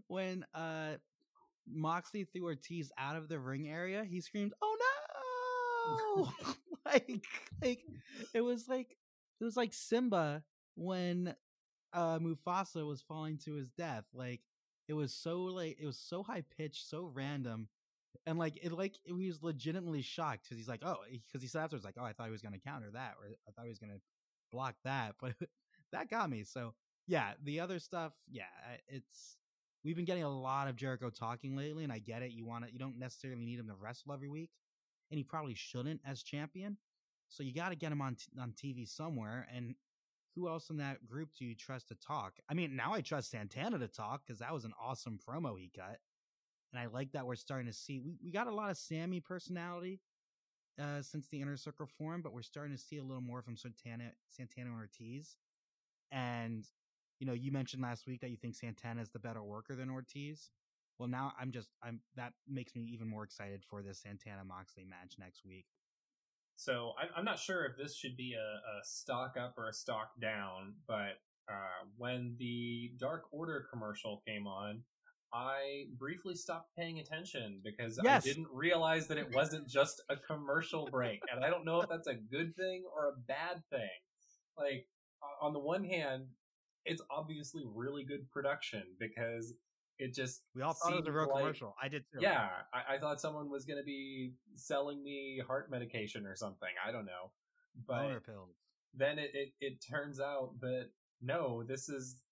when uh moxley threw ortiz out of the ring area he screamed oh no like like it was like it was like simba when uh mufasa was falling to his death like it was so like it was so high pitched so random and like it like he was legitimately shocked because he's like oh because he said afterwards like oh i thought he was gonna counter that or i thought he was gonna block that but that got me. So yeah, the other stuff, yeah, it's we've been getting a lot of Jericho talking lately, and I get it. You want to, you don't necessarily need him to wrestle every week, and he probably shouldn't as champion. So you got to get him on t- on TV somewhere. And who else in that group do you trust to talk? I mean, now I trust Santana to talk because that was an awesome promo he cut, and I like that we're starting to see we we got a lot of Sammy personality. Uh, since the inner circle form, but we're starting to see a little more from Santana, Santana and Ortiz. And you know, you mentioned last week that you think Santana is the better worker than Ortiz. Well, now I'm just I'm that makes me even more excited for this Santana Moxley match next week. So I'm, I'm not sure if this should be a, a stock up or a stock down, but uh, when the Dark Order commercial came on, I briefly stopped paying attention because Yes. I didn't realize that it wasn't just a commercial break. And I don't know if that's a good thing or a bad thing. Like, on the one hand, it's obviously really good production because it just We all thought it was a real like- commercial. I did too. yeah, I, I thought someone was going to be selling me heart medication or something. I don't know. But boner pills. then it, it, it turns out that no, this is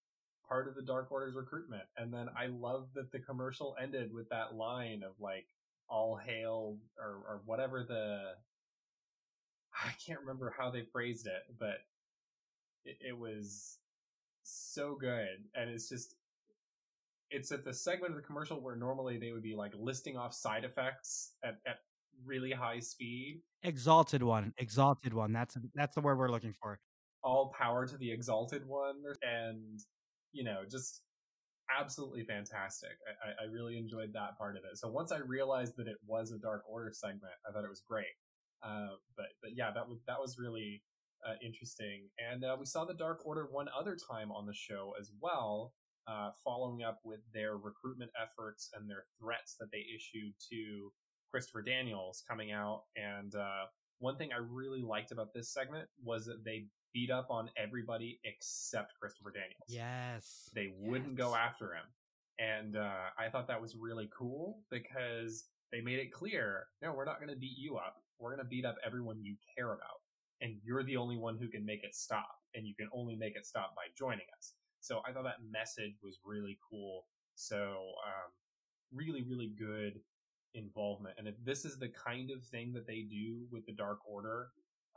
part of the Dark Order's recruitment. And then I love that the commercial ended with that line of like, all hail or, or whatever the, I can't remember how they phrased it, but it, it was so good. And it's just, it's at the segment of the commercial where normally they would be like listing off side effects at, at really high speed. Exalted one, exalted one. That's that's the word we're looking for. all power to the exalted one and you know just absolutely fantastic. I, I, really enjoyed that part of it. So once I realized that it was a Dark Order segment, I thought it was great. Uh, but but yeah, that was that was really uh, interesting. And uh, we saw the Dark Order one other time on the show as well, uh, following up with their recruitment efforts and their threats that they issued to Christopher Daniels coming out. And uh, one thing I really liked about this segment was that they beat up on everybody except Christopher Daniels. Yes. They wouldn't go after him. And uh, I thought that was really cool because they made it clear no, we're not going to beat you up. We're going to beat up everyone you care about. And you're the only one who can make it stop. And you can only make it stop by joining us. So I thought that message was really cool. So, um, really, really good involvement. And if this is the kind of thing that they do with the Dark Order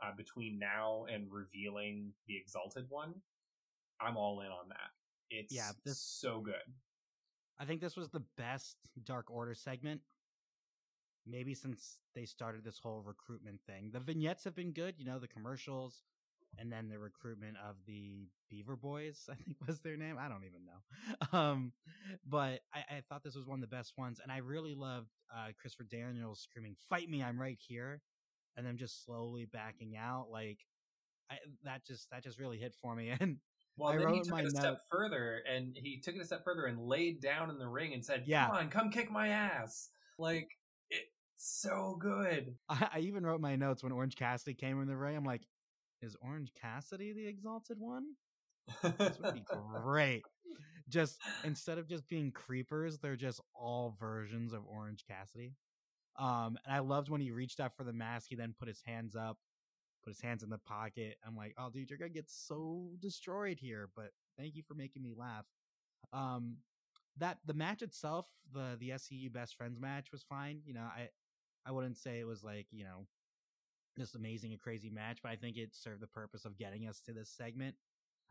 uh, between now and revealing the Exalted One, I'm all in on that. It's Yeah, this- so good. I think this was the best Dark Order segment. Maybe since they started this whole recruitment thing. The vignettes have been good, you know, the commercials, and then the recruitment of the Beaver Boys, I think was their name. I don't even know. Um, but I, I thought this was one of the best ones, and I really loved uh, Christopher Daniels screaming, "Fight me, I'm right here," and then just slowly backing out. Like I, that just that just really hit for me. And Well, I then he took my it a step further, and he took it a step further and laid down in the ring and said, Yeah. "Come on, come kick my ass!" Like it's so good. I, I even wrote my notes when Orange Cassidy came in the ring. I'm like, is Orange Cassidy the exalted one? This would be great. Just instead of just being creepers, they're just all versions of Orange Cassidy. Um, and I loved when he reached out for the mask. He then put his hands up, put his hands in the pocket. I'm like, oh, dude, you're gonna get so destroyed here. But thank you for making me laugh. Um, that the match itself, the the SCU best friends match was fine. You know, I I wouldn't say it was like you know this amazing and crazy match, but I think it served the purpose of getting us to this segment.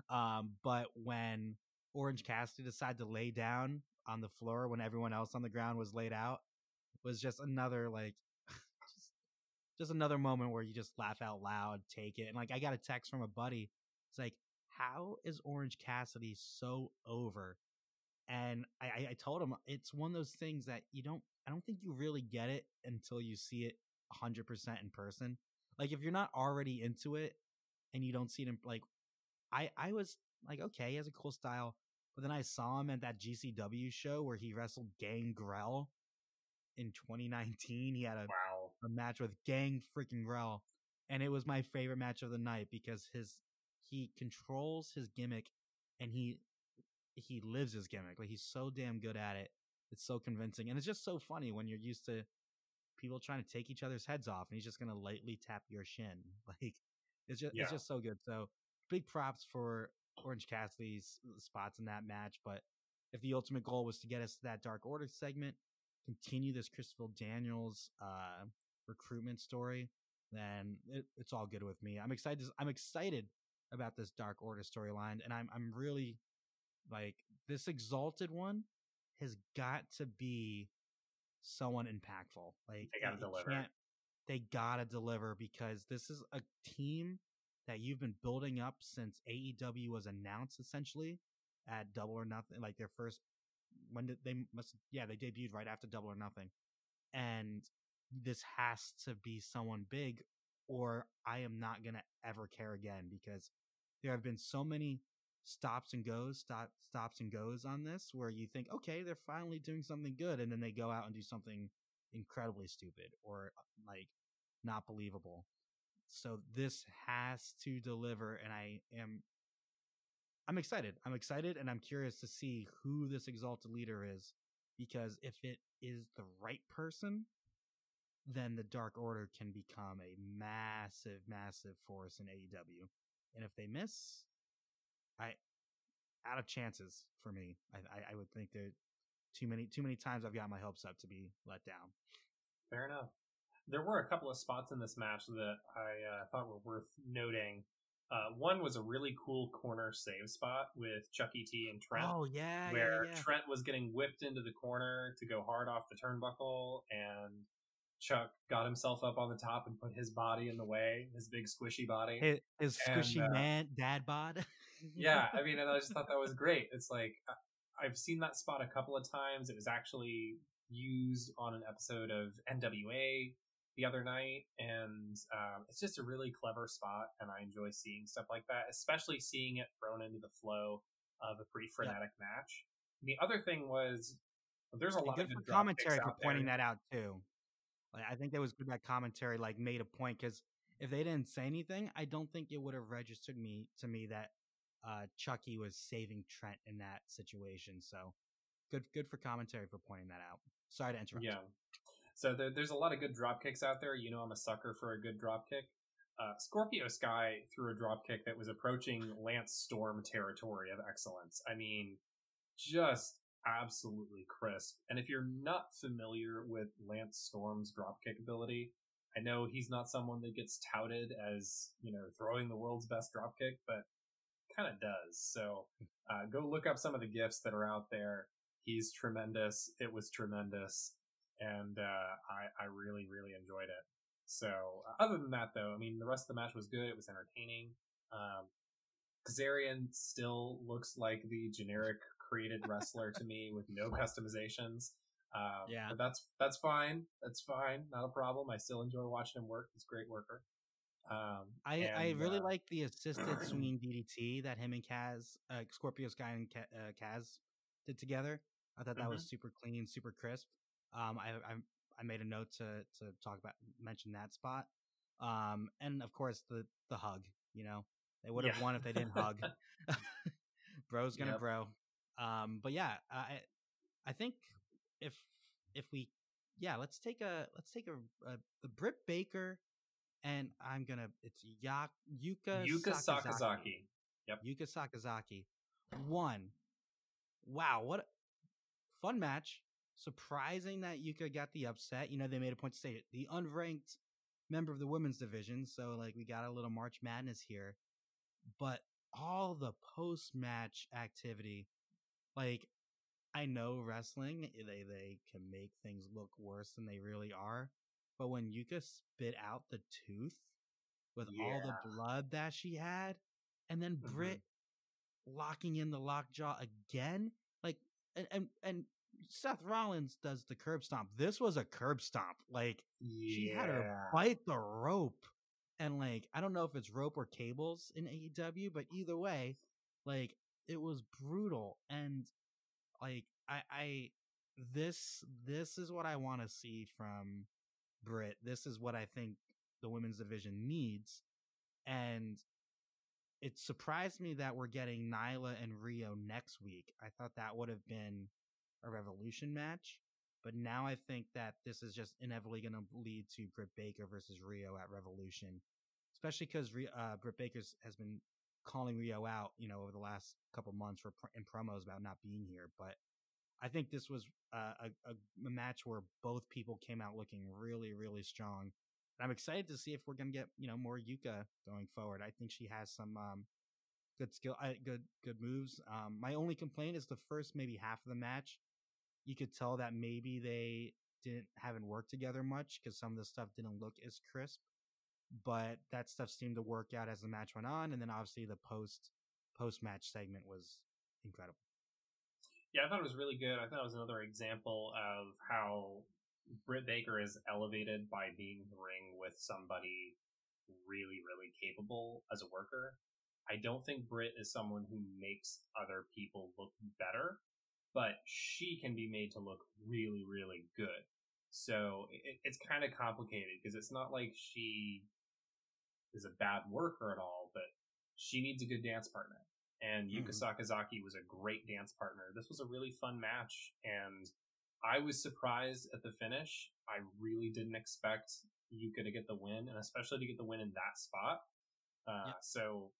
Um, but when Orange Cassidy decided to lay down on the floor when everyone else on the ground was laid out, was just another like just, just another moment where you just laugh out loud, take it. And like I got a text from a buddy. It's like, how is Orange Cassidy so over? And I, I, told him it's one of those things that you don't I don't think you really get it until you see it 100% in person. Like if you're not already into it and you don't see it in like I I was like okay, he has a cool style, but then I saw him at that GCW show where he wrestled Gangrel in 2019. He had a Wow. a match with Gang freaking Grell, and it was my favorite match of the night because his he controls his gimmick and he he lives his gimmick. Like he's so damn good at it. It's so convincing, and it's just so funny when you're used to people trying to take each other's heads off, and he's just gonna lightly tap your shin. Like it's just Yeah. it's just so good. So big props for Orange Cassidy's spots in that match. But if the ultimate goal was to get us to that Dark Order segment, continue this Christopher Daniels uh, recruitment story, then it, it's all good with me. I'm excited. I'm excited about this Dark Order storyline, and I'm I'm really like this Exalted one has got to be someone impactful. Like They gotta deliver. can't- They gotta deliver because this is a team that you've been building up since AEW was announced essentially at Double or Nothing, like their first when did they must yeah they debuted right after Double or Nothing, and this has to be someone big, or I am not gonna ever care again because there have been so many stops and goes, stop stops and goes on this where you think okay they're finally doing something good, and then they go out and do something incredibly stupid or uh, like not believable. So this has to deliver, and I am I'm excited. I'm excited and I'm curious to see who this exalted leader is because if it is the right person, then the Dark Order can become a massive, massive force in AEW. And if they miss, I out of chances for me. I, I, I would think that too many too many times I've got my hopes up to be let down. Fair enough. There were a couple of spots in this match that I uh, thought were worth noting. Uh, one was a really cool corner save spot with Chucky T and Trent, Oh yeah, where yeah, yeah. Trent was getting whipped into the corner to go hard off the turnbuckle, and Chuck got himself up on the top and put his body in the way, his big squishy body. his, his And, squishy uh, man dad bod. yeah, I mean, and I just thought that was great. It's like I, I've seen that spot a couple of times. It was actually used on an episode of NWA the other night, and um, it's just a really clever spot, and I enjoy seeing stuff like that, especially seeing it thrown into the flow of a pretty frenetic match. And the other thing was there's a lot good of for commentary for out there. pointing that out too. Like I think that was good that commentary like made a point because if they didn't say anything, I don't think it would have registered me to me that uh Chucky was saving Trent in that situation. So good good for commentary for pointing that out. Sorry to interrupt. Yeah. So there, there's a lot of good drop kicks out there. You know, I'm a sucker for a good drop kick. Uh, Scorpio Sky threw a drop kick that was approaching Lance Storm territory of excellence. I mean, just absolutely crisp. And if you're not familiar with Lance Storm's drop kick ability, I know he's not someone that gets touted as, you know, throwing the world's best drop kick, but kind of does. So uh, go look up some of the GIFs that are out there. He's tremendous. It was tremendous. And uh, I, I really, really enjoyed it. So uh, other than that, though, I mean, the rest of the match was good. It was entertaining. Um, Kazarian still looks like the generic created wrestler to me with no customizations. Um, Yeah. but that's that's fine. That's fine. Not a problem. I still enjoy watching him work. He's a great worker. Um, I, I really uh, like the assisted swinging DDT that him and Kaz, uh, Scorpio Sky and Ka- uh, Kaz did together. I thought that was super clean, super crisp. Um, I, I I made a note to to talk about mention that spot. Um, and of course the the hug. You know, they would have Yeah. won if they didn't hug. Bro's gonna Yep. bro. Um, but yeah, I I think if if we yeah, let's take a let's take a, a the Britt Baker and I'm gonna it's ya, Yuka Yuka Sakazaki. Sakazaki. Yep. Yuka Sakazaki. One. Wow, what a fun match. Surprising that Yuka got the upset. You know, they made a point to say it. The unranked member of the women's division. So like we got a little March Madness here. But all the post match activity, like I know wrestling, eh, they they can make things look worse than they really are. But when Yuka spit out the tooth with all the blood that she had, and then Mhm. Britt locking in the lockjaw again, like and and and Seth Rollins does the curb stomp. This was a curb stomp. Like she had her bite the rope. And like, I don't know if it's rope or cables in AEW, but either way, like it was brutal. And like, I, I, this, this is what I want to see from Britt. This is what I think the women's division needs. And it surprised me that we're getting Nyla and Riho next week. I thought that would have been a revolution match. But now I think that this is just inevitably going to lead to Britt Baker versus Riho at Revolution, especially because uh, Britt Baker has been calling Riho out, you know, over the last couple months for in promos about not being here. But I think this was uh, a, a match where both people came out looking really, really strong. And I'm excited to see if we're going to get, you know, more Yuka going forward. I think she has some um, good skill, uh, good, good moves. Um, my only complaint is the first maybe half of the match you could tell that maybe they didn't haven't worked together much because some of the stuff didn't look as crisp. But that stuff seemed to work out as the match went on, and then obviously the post post match segment was incredible. Yeah, I thought it was really good. I thought it was another example of how Britt Baker is elevated by being in the ring with somebody really, really capable as a worker. I don't think Britt is someone who makes other people look better, but she can be made to look really, really good. So it, it's kind of complicated because it's not like she is a bad worker at all, but she needs a good dance partner. And Yuka Mhm. Sakazaki was a great dance partner. This was a really fun match, and I was surprised at the finish. I really didn't expect Yuka to get the win, and especially to get the win in that spot. Uh, Yep. So,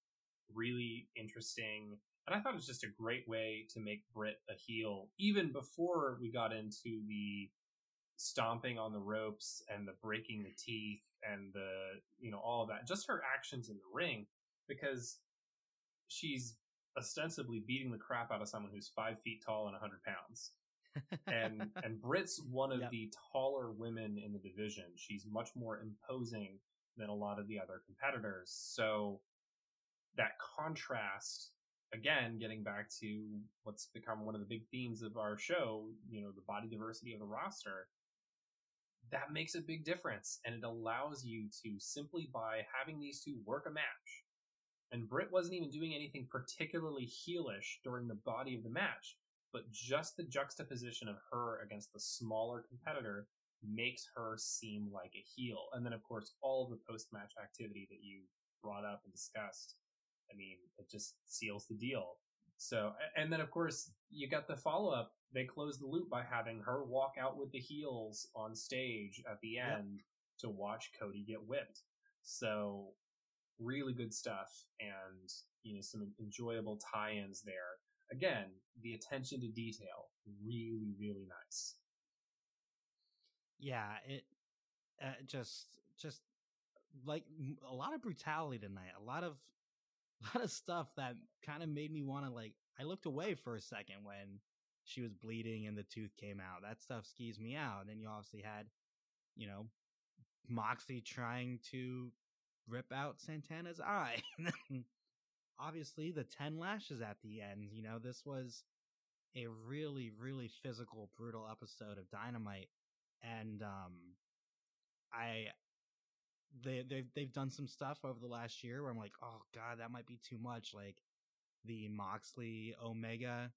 really interesting. And I thought it was just a great way to make Britt a heel, even before we got into the stomping on the ropes and the breaking the teeth and the, you know, all of that. Just her actions in the ring, because she's ostensibly beating the crap out of someone who's five feet tall and 100 pounds. and and Britt's one of Yep. the taller women in the division. She's much more imposing than a lot of the other competitors. So that contrast again, getting back to what's become one of the big themes of our show, you know, the body diversity of the roster, that makes a big difference. And it allows you to simply by having these two work a match. And Britt wasn't even doing anything particularly heelish during the body of the match, but just the juxtaposition of her against the smaller competitor makes her seem like a heel. And then, of course, all of the post match activity that you brought up and discussed. I mean, it just seals the deal. So, and then of course you got the follow up. They close the loop by having her walk out with the heels on stage at the end yep. to watch Cody get whipped. So, really good stuff, and you know some enjoyable tie-ins there. Again, the attention to detail, really, really nice. Yeah, it uh, just just like a lot of brutality tonight. A lot of a lot of stuff that kind of made me want to like. I looked away for a second when she was bleeding and the tooth came out. That stuff skis me out. And then you obviously had, you know, moxie trying to rip out Santana's eye. obviously the 10 lashes at the end. You know, this was a really, really physical, brutal episode of Dynamite. And, um, I, they they've they've done some stuff over the last year where I'm like, oh god, that might be too much. Like the Moxley Omega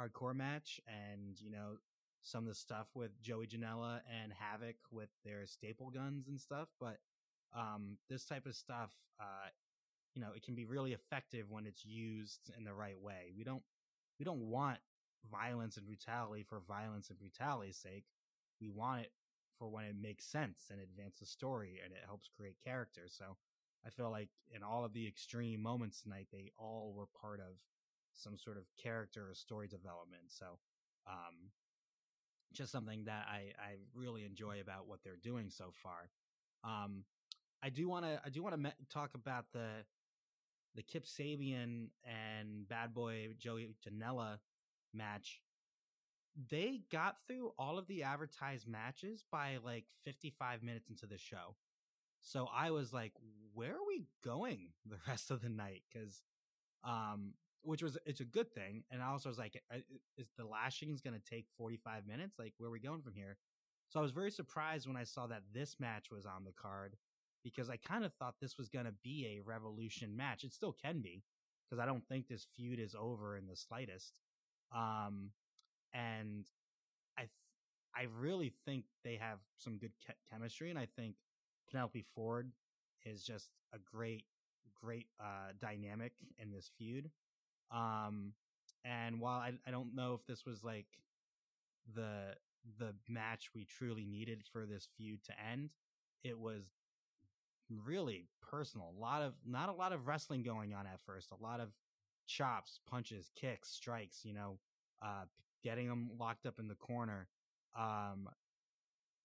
hardcore match, and you know some of the stuff with Joey Janela and Havoc with their staple guns and stuff. But um, this type of stuff, uh, you know, it can be really effective when it's used in the right way. We don't we don't want violence and brutality for violence and brutality's sake. We want it for when it makes sense and advances the story and it helps create characters. So I feel like in all of the extreme moments tonight, they all were part of some sort of character or story development. So, um, just something that I, I really enjoy about what they're doing so far. Um, I do want to, I do want to me- talk about the, the Kip Sabian and Bad Boy Joey Janela match they got through all of the advertised matches by like 55 minutes into the show. So I was like, where are we going the rest of the night? Cause, um, which was, it's a good thing. And I also was like, is the lashings going to take 45 minutes? Like, where are we going from here? So I was very surprised when I saw that this match was on the card because I kind of thought this was going to be a revolution match. It still can be because I don't think this feud is over in the slightest. Um, and I th- I really think they have some good ke- chemistry, and I think Penelope Ford is just a great great uh, dynamic in this feud. Um, and while I, I don't know if this was like the the match we truly needed for this feud to end, it was really personal. A lot of not a lot of wrestling going on at first. A lot of chops, punches, kicks, strikes. You know, uh, getting them locked up in the corner. Um,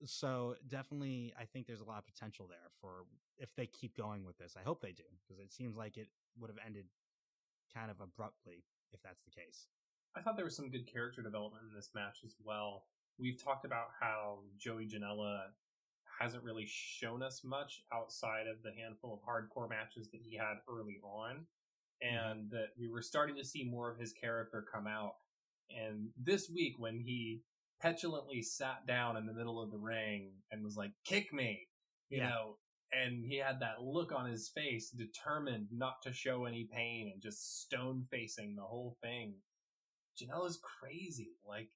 so definitely, I think there's a lot of potential there for if they keep going with this. I hope they do because it seems like it would have ended kind of abruptly if that's the case. I thought there was some good character development in this match as well. We've talked about how Joey Janela hasn't really shown us much outside of the handful of hardcore matches that he had early on, mm-hmm. and that we were starting to see more of his character come out. And this week, when he petulantly sat down in the middle of the ring and was like, kick me, you yeah. know, and he had that look on his face, determined not to show any pain and just stone facing the whole thing. Janela's crazy. Like,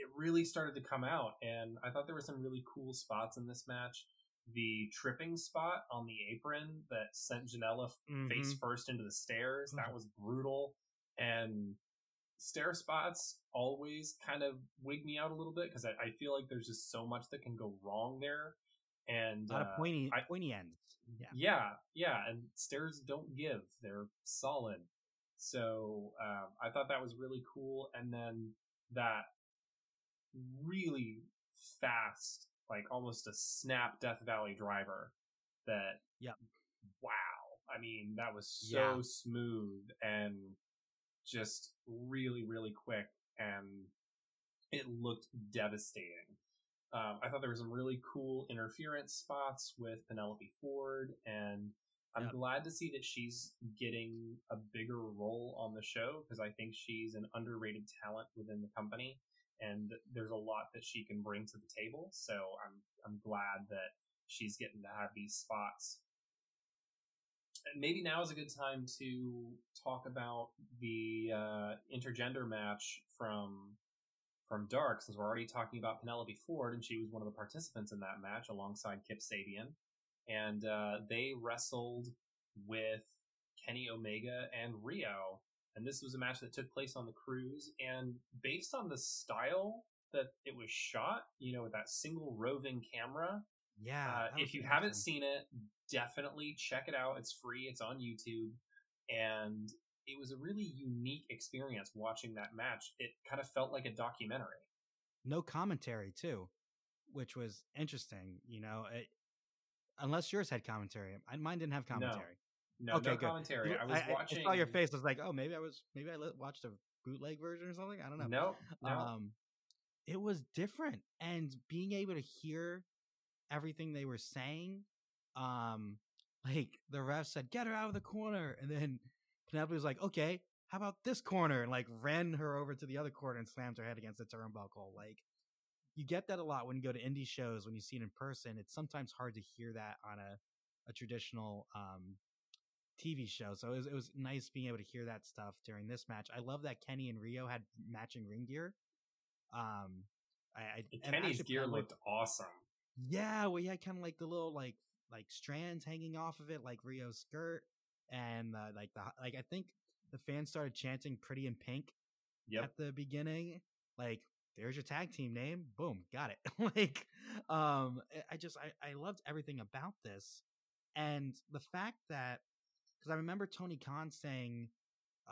it, really started to come out, and I thought there were some really cool spots in this match. The tripping spot on the apron that sent Janela mm-hmm. face first into the stairs, mm-hmm. that was brutal. And stair spots always kind of wig me out a little bit because I, I, feel like there's just so much that can go wrong there. And a lot uh, of pointy, I, pointy ends. Yeah. yeah, yeah, and stairs don't give; they're solid. So uh, I thought that was really cool. And then that really fast, like almost a snap Death Valley driver. That yeah, wow. I mean, that was so yeah. smooth and just really, really quick, and it looked devastating. Um, I thought there were some really cool interference spots with Penelope Ford, and I'm Yep. glad to see that she's getting a bigger role on the show because I think she's an underrated talent within the company, and there's a lot that she can bring to the table. So I'm I'm glad that she's getting to have these spots. And maybe now is a good time to talk about the uh, intergender match from from Dark, since we're already talking about Penelope Ford, and she was one of the participants in that match alongside Kip Sabian and uh, they wrestled with Kenny Omega and Riho. And this was a match that took place on the cruise. And based on the style that it was shot, you know, with that single roving camera, Yeah. uh, if you haven't seen it, definitely check it out. It's free, it's on YouTube. And it was a really unique experience watching that match. It kind of felt like a documentary. no commentary too, which was interesting. You know, it, unless yours had commentary, mine didn't have commentary. No, Okay, no good. commentary. I was watching. I saw your face. I was like, oh, maybe I was. Maybe I watched a bootleg version or something. I don't know. No, no. Um, it was different, and being able to hear everything they were saying, um, like the ref said, "Get her out of the corner," and then Penelope was like, "Okay, how about this corner?" and like ran her over to the other corner and slammed her head against the turnbuckle. Like you get that a lot when you go to indie shows when you see it in person. It's sometimes hard to hear that on a a traditional um TV show. So it was, it was nice being able to hear that stuff during this match. I love that Kenny and Riho had matching ring gear. Um, I, I Kenny's gear Penelope- looked awesome. yeah, we had kind of like the little like like strands hanging off of it, like Riho's skirt, and uh, like the like I think the fans started chanting "Pretty in Pink" Yep. at the beginning. Like, there's your tag team name. Boom, got it. like, um, I- I just I I loved everything about this, and the fact that because I remember Tony Khan saying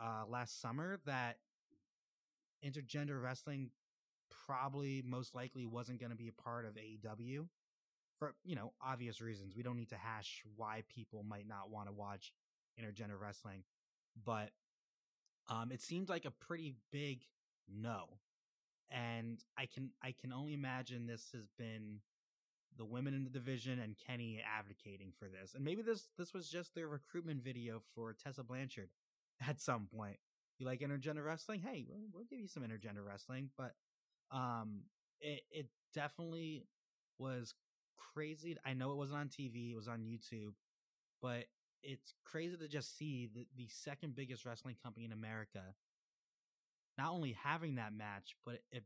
uh last summer that intergender wrestling probably most likely wasn't going to be a part of AEW for you know obvious reasons. We don't need to hash why people might not want to watch intergender wrestling, but um, it seemed like a pretty big no, and I can I can only imagine this has been the women in the division and Kenny advocating for this, and maybe this this was just their recruitment video for Tessa Blanchard at some point. You like intergender wrestling? Hey, we'll, we'll give you some intergender wrestling, but um, it it definitely was crazy. I know it wasn't on TV; it was on YouTube, but it's crazy to just see the, the second biggest wrestling company in America not only having that match, but it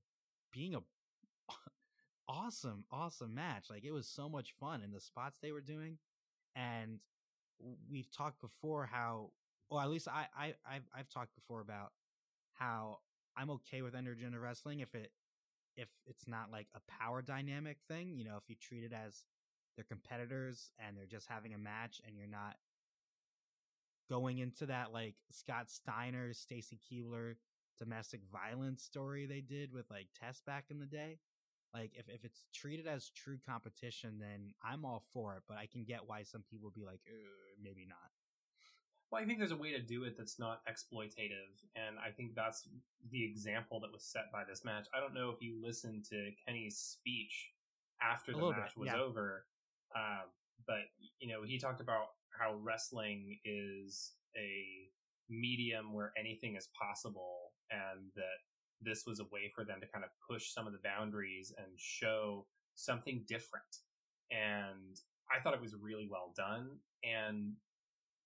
being a awesome, awesome match. Like it was so much fun in the spots they were doing, and we've talked before how, or at least I, I, I've, I've talked before about how I'm okay with intergender wrestling if it, if it's not like a power dynamic thing. You know, if you treat it as they're competitors and they're just having a match, and you're not going into that like Scott Steiner, Stacy Keibler domestic violence story they did with like Test back in the day. Like if, if it's treated as true competition, then I'm all for it. But I can get why some people be like, "Uh, maybe not. Well, I think there's a way to do it that's not exploitative, and I think that's the example that was set by this match. I don't know if you listened to Kenny's speech after the little bit, match was yeah. over, uh, but you know he talked about how wrestling is a medium where anything is possible, and that this was a way for them to kind of push some of the boundaries and show something different. And I thought it was really well done, and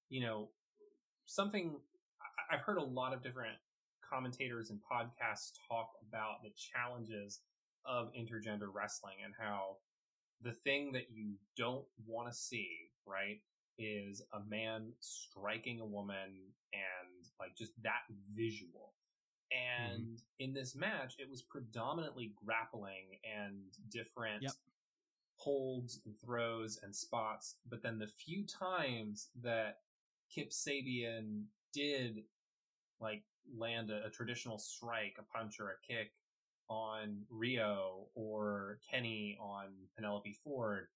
you know something I've heard a lot of different commentators and podcasts talk about the challenges of intergender wrestling and how the thing that you don't want to see, right, is a man striking a woman and like just that visual. Mm-hmm. And in this match, it was predominantly grappling and different Yep. holds and throws and spots. But then the few times that Kip Sabian did like land a, a traditional strike, a punch or a kick on Riho or Kenny on Penelope Ford,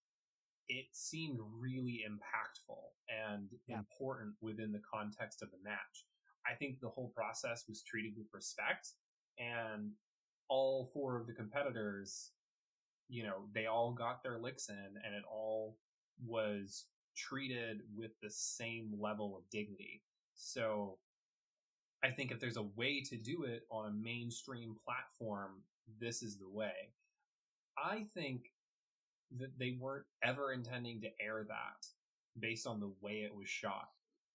it seemed really impactful and Yeah. important within the context of the match. I think the whole process was treated with respect and all four of the competitors, you know, they all got their licks in and it all was treated with the same level of dignity. So I think if there's a way to do it on a mainstream platform, this is the way. I think that they weren't ever intending to air that based on the way it was shot.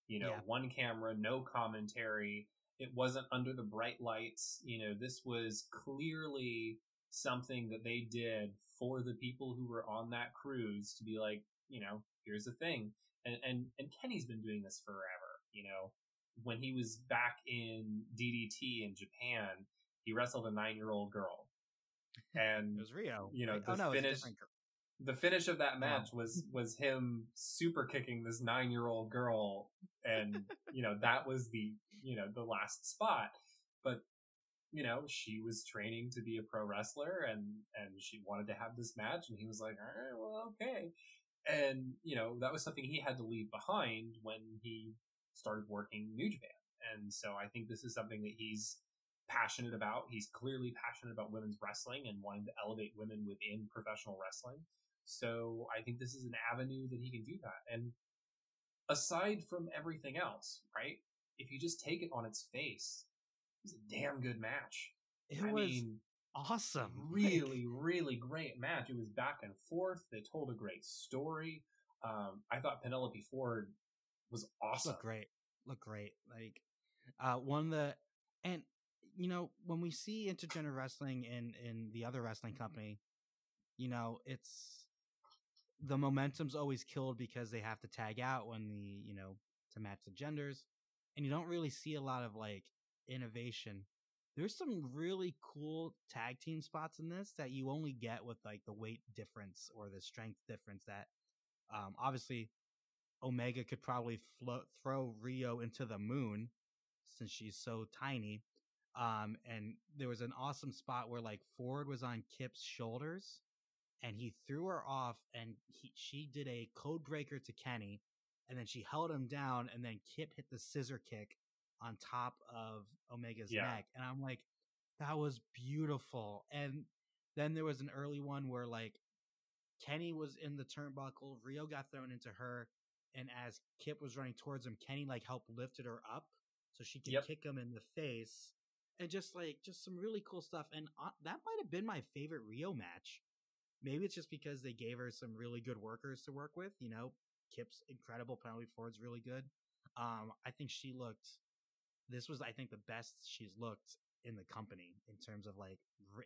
You know, Yeah. one camera, no commentary. It wasn't under the bright lights. You know, this was clearly something that they did for the people who were on that cruise to be like, you know, here's the thing. And and and Kenny's been doing this forever, you know. When he was back in DDT in Japan, he wrestled a 9-year-old girl. And It was Riho. you know, right? the oh no, the finish of that match was was him super kicking this nine year old girl and you know that was the you know the last spot. But you know she was training to be a pro wrestler and and she wanted to have this match and he was like all right well okay. And you know that was something he had to leave behind when he started working new japan. And so i think this is something that he's passionate about. He's clearly passionate about women's wrestling and wanting to elevate women within professional wrestling so I think this is an avenue that he can do that. And aside from everything else, right? If you just take it on its face, it's a damn good match. It I was mean, awesome. Like, really, really great match. It was back and forth. They told a great story. Um, I thought Penelope Ford was awesome. look great. Look great. Like uh one of the and you know, when we see intergender wrestling in in the other wrestling company, you know, it's the momentum's always killed because they have to tag out when the, you know, to match the genders. And you don't really see a lot of like innovation. There's some really cool tag team spots in this that you only get with like the weight difference or the strength difference that um obviously Omega could probably throw Riho into the moon since she's so tiny. Um, and there was an awesome spot where like Ford was on Kip's shoulders and he threw her off and he, she did a code breaker to Kenny and then she held him down and then Kip hit the scissor kick on top of Omega's Yeah. neck. And I'm like, that was beautiful. And then there was an early one where like Kenny was in the turnbuckle, Riho got thrown into her, and as Kip was running towards him, Kenny like helped lifted her up so she could Yep. kick him in the face, and just like just some really cool stuff. And uh, that might have been my favorite Riho match. Maybe it's just because they gave her some really good workers to work with. You know, Kip's incredible, Penelope Ford's really good. Um, I think she looked. This was, I think, the best she's looked in the company in terms of like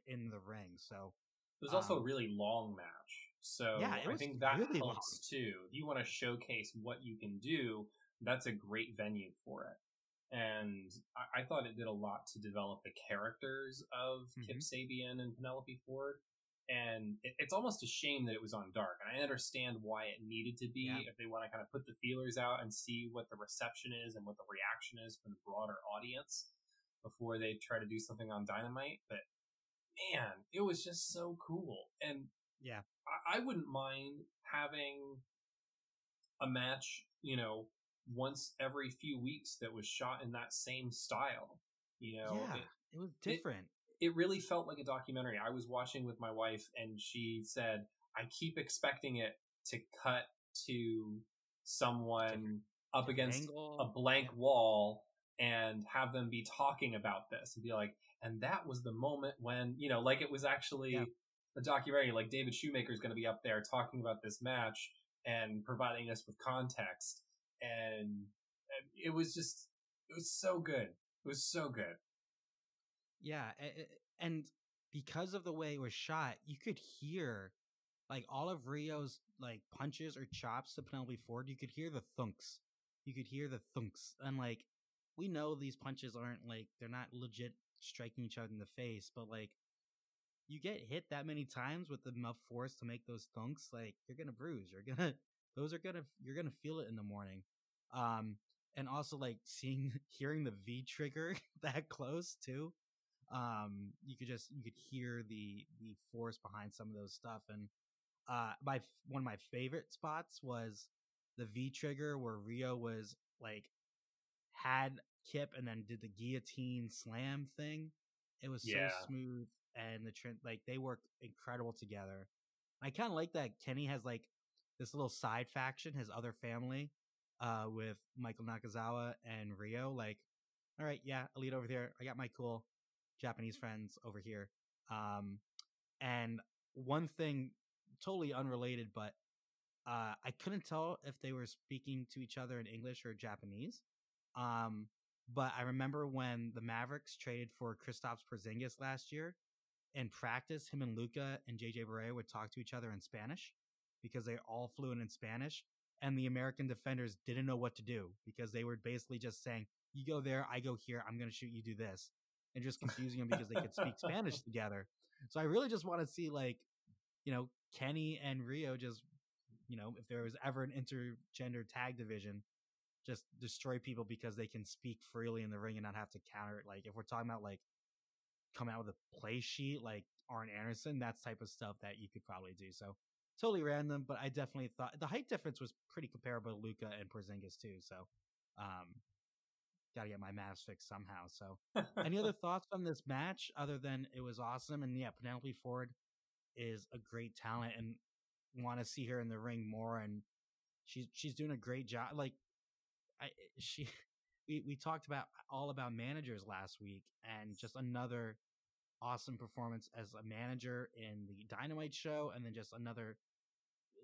in the ring. So It was also a Um, really long match. So Yeah, I think that really helps too. If you want to showcase what you can do, that's a great venue for it. And I, I thought it did a lot to develop the characters of Kip Sabian and Penelope Ford. And it, it's almost a shame that it was on dark. And I understand why it needed to be Yeah. if they want to kind of put the feelers out and see what the reception is and what the reaction is from the broader audience before they try to do something on Dynamite. But man, it was just so cool. And yeah, I, I wouldn't mind having a match, you know, once every few weeks that was shot in that same style. You know, yeah, it, it was different. It really felt like a documentary. I was watching with my wife and she said, I keep expecting it to cut to someone up against angle, a blank wall and have them be talking about this and be like, and that was the moment when, you know, like it was actually Yeah. a documentary, like David Shoemaker is going to be up there talking about this match and providing us with context. And and it was just, it was so good. It was so good. Yeah, and because of the way it was shot, you could hear like all of Riho's like punches or chops to Penelope Ford. You could hear the thunks. You could hear the thunks, and like we know these punches aren't like they're not legit striking each other in the face, but like you get hit that many times with enough force to make those thunks, like you're gonna bruise. You're gonna those are gonna you're gonna feel it in the morning. Um, and also like seeing hearing the V trigger that close too. Um, you could just you could hear the the force behind some of those stuff. And uh, my one of my favorite spots was the V trigger where Riho was like had Kip and then did the guillotine slam thing. It was Yeah. so smooth and the trend like they work incredible together. I kind of like that Kenny has like this little side faction, his other family, uh, with Michael Nakazawa and Riho. Like, all right, yeah, elite over there. I got my cool Japanese friends over here. Um, and one thing totally unrelated, but uh, I couldn't tell if they were speaking to each other in English or Japanese. Um, but I remember when the Mavericks traded for Kristaps Porzingis last year. In practice, him and Luka and JJ Barea would talk to each other in Spanish because they're all fluent in Spanish. And the American defenders didn't know what to do because they were basically just saying, "You go there, I go here. I'm going to shoot. You do this," and just confusing them because they could speak Spanish together. So I really just want to see like, you know, Kenny and Riho just, you know, if there was ever an intergender tag division, just destroy people because they can speak freely in the ring and not have to counter it. Like if we're talking about like coming out with a play sheet like Arn Anderson, that's type of stuff that you could probably do. So totally random, but I definitely thought the height difference was pretty comparable to Luka and Porzingis too. So, um, got to get my maths fixed somehow. So, any other thoughts on this match other than it was awesome? And yeah, Penelope Ford is a great talent and want to see her in the ring more. And she's she's doing a great job. Like, I eh, she we we talked about all about managers last week, and just another awesome performance as a manager in the Dynamite show, and then just another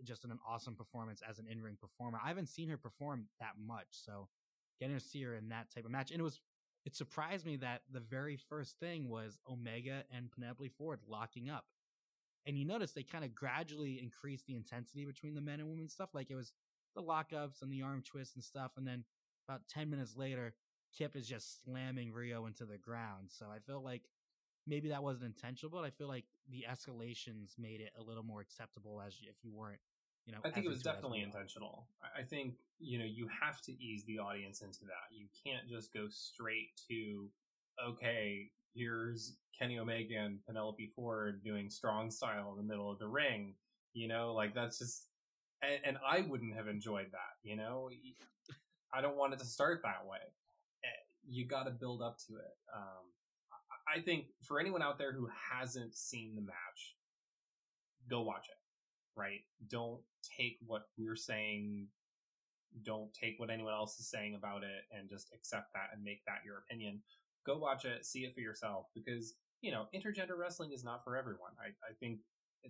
just an awesome performance as an in-ring performer. I haven't seen her perform that much, so getting to see her in that type of match, and it was it surprised me that the very first thing was Omega and Penelope Ford locking up. And you notice they kind of gradually increased the intensity between the men and women stuff. Like it was the lockups and the arm twists and stuff. And then about 10 minutes later, Kip is just slamming Riho into the ground. So I feel like maybe that wasn't intentional, but I feel like the escalations made it a little more acceptable as if you weren't, you know. I think it was definitely we are. intentional. I- think, you know, you have to ease the audience into that. You can't just go straight to, okay, here's Kenny Omega and Penelope Ford doing strong style in the middle of the ring. You know, like that's just, and, and I wouldn't have enjoyed that, you know? I don't want it to start that way. Eh, You got to build up to it. Um, I- I think for anyone out there who hasn't seen the match, go watch it right? Don't take what we're saying. Don't take what anyone else is saying about it and just accept that and make that your opinion. Go watch it, see it for yourself because, you know, intergender wrestling is not for everyone. I, I think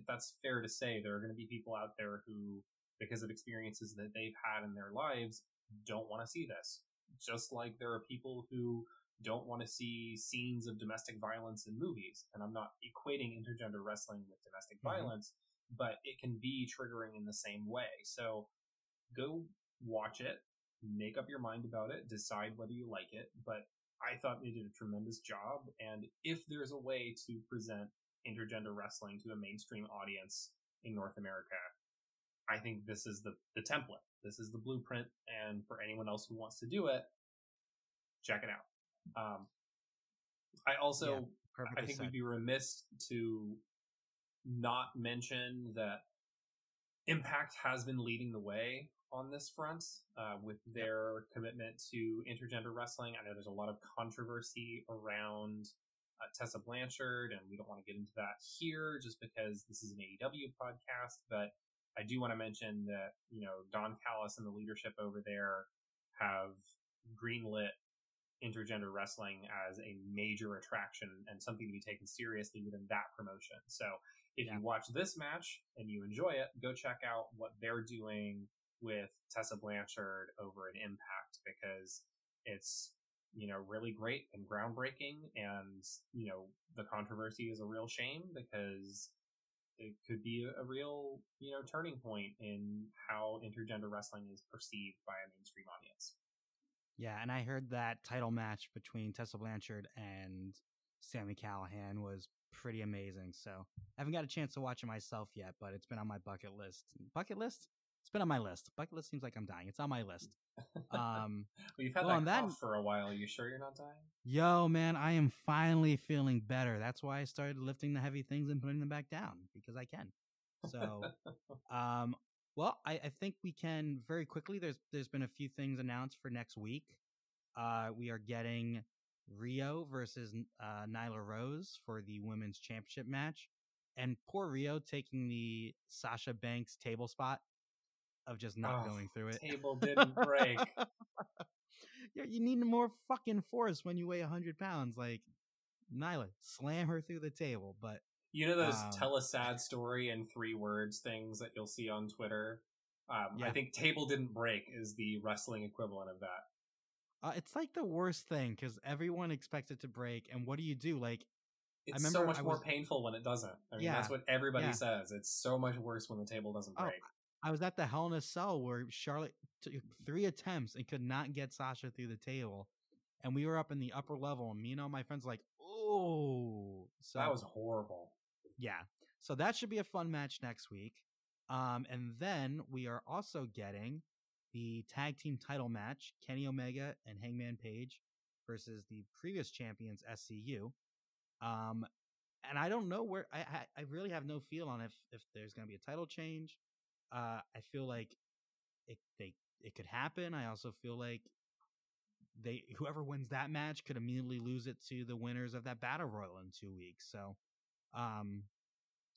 that's fair to say. There are going to be people out there who, because of experiences that they've had in their lives, don't want to see this. Just like there are people who don't want to see scenes of domestic violence in movies. And I'm not equating intergender wrestling with domestic Mhm. violence, but it can be triggering in the same way. So go watch it, make up your mind about it, decide whether you like it. But I thought they did a tremendous job. And if there's a way to present intergender wrestling to a mainstream audience in North America, I think this is the, the template. This is the blueprint. And for anyone else who wants to do it, check it out. Um, I also, Yeah, I think said. we'd be remiss to not mention that Impact has been leading the way on this front uh, with their commitment to intergender wrestling. I know there's a lot of controversy around uh, Tessa Blanchard, and we don't want to get into that here just because this is an AEW podcast. But I do want to mention that you know Don Callis and the leadership over there have greenlit intergender wrestling as a major attraction and something to be taken seriously within that promotion. So if Yeah. you watch this match and you enjoy it, go check out what they're doing with Tessa Blanchard over an Impact because it's you know really great and groundbreaking and you know the controversy is a real shame because it could be a, a real you know turning point in how intergender wrestling is perceived by a mainstream audience. Yeah, and I heard that title match between Tessa Blanchard and Sami Callihan was pretty amazing. So I haven't got a chance to watch it myself yet, but it's been on my bucket list. Bucket list? It's been on my list. Bucket list seems like I'm dying. It's on my list. Um, Well, you've had Well, that cough that- for a while. You sure you're not dying? yo, man, I am finally feeling better. That's why I started lifting the heavy things and putting them back down because I can. So, um, well, I, I think we can very quickly. There's there's been a few things announced for next week. Uh, we are getting Riho versus uh, Nyla Rose for the women's championship match, and poor Riho taking the Sasha Banks table spot. of just not Oh, going through it. table didn't break. yeah, you need more fucking force when you weigh hundred pounds. Like Nyla, slam her through the table. But You know those Um, tell a sad story in three words things that you'll see on Twitter? Um, I think table didn't break is the wrestling equivalent of that. Uh, it's like the worst thing because everyone expects it to break, and what do you do? Like It's so much more painful when it doesn't. I mean, Yeah, that's what everybody yeah. says. It's so much worse when the table doesn't Oh, break. I was at the Hell in a Cell where Charlotte took three attempts and could not get Sasha through the table. And we were up in the upper level, and me and all my friends were like, oh. So that was horrible. yeah. So that should be a fun match next week. Um, and then we are also getting the tag team title match, Kenny Omega and Hangman Page versus the previous champions SCU. Um, and I don't know where I, I really have no feel on if if there's gonna be a title change. Uh, I feel like it they it could happen. I also feel like they whoever wins that match could immediately lose it to the winners of that battle royal in two weeks. So, um,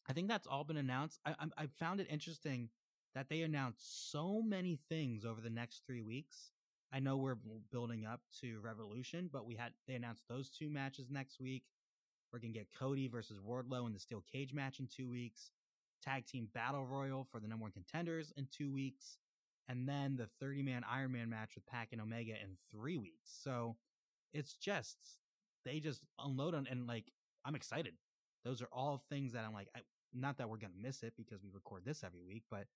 I think that's all been announced. I I, I found it interesting that they announced so many things over the next three weeks. I know we're building up to Revolution, but we had they announced those two matches next week. We're gonna get Cody versus Wardlow in the steel cage match in two weeks. Tag team battle royal for the number one contenders in two weeks, and then the 30 man Iron Man match with Pac and Omega in three weeks. So it's just they just unload on and like I'm excited. Those are all things that I'm like, I, not that we're gonna miss it because we record this every week, but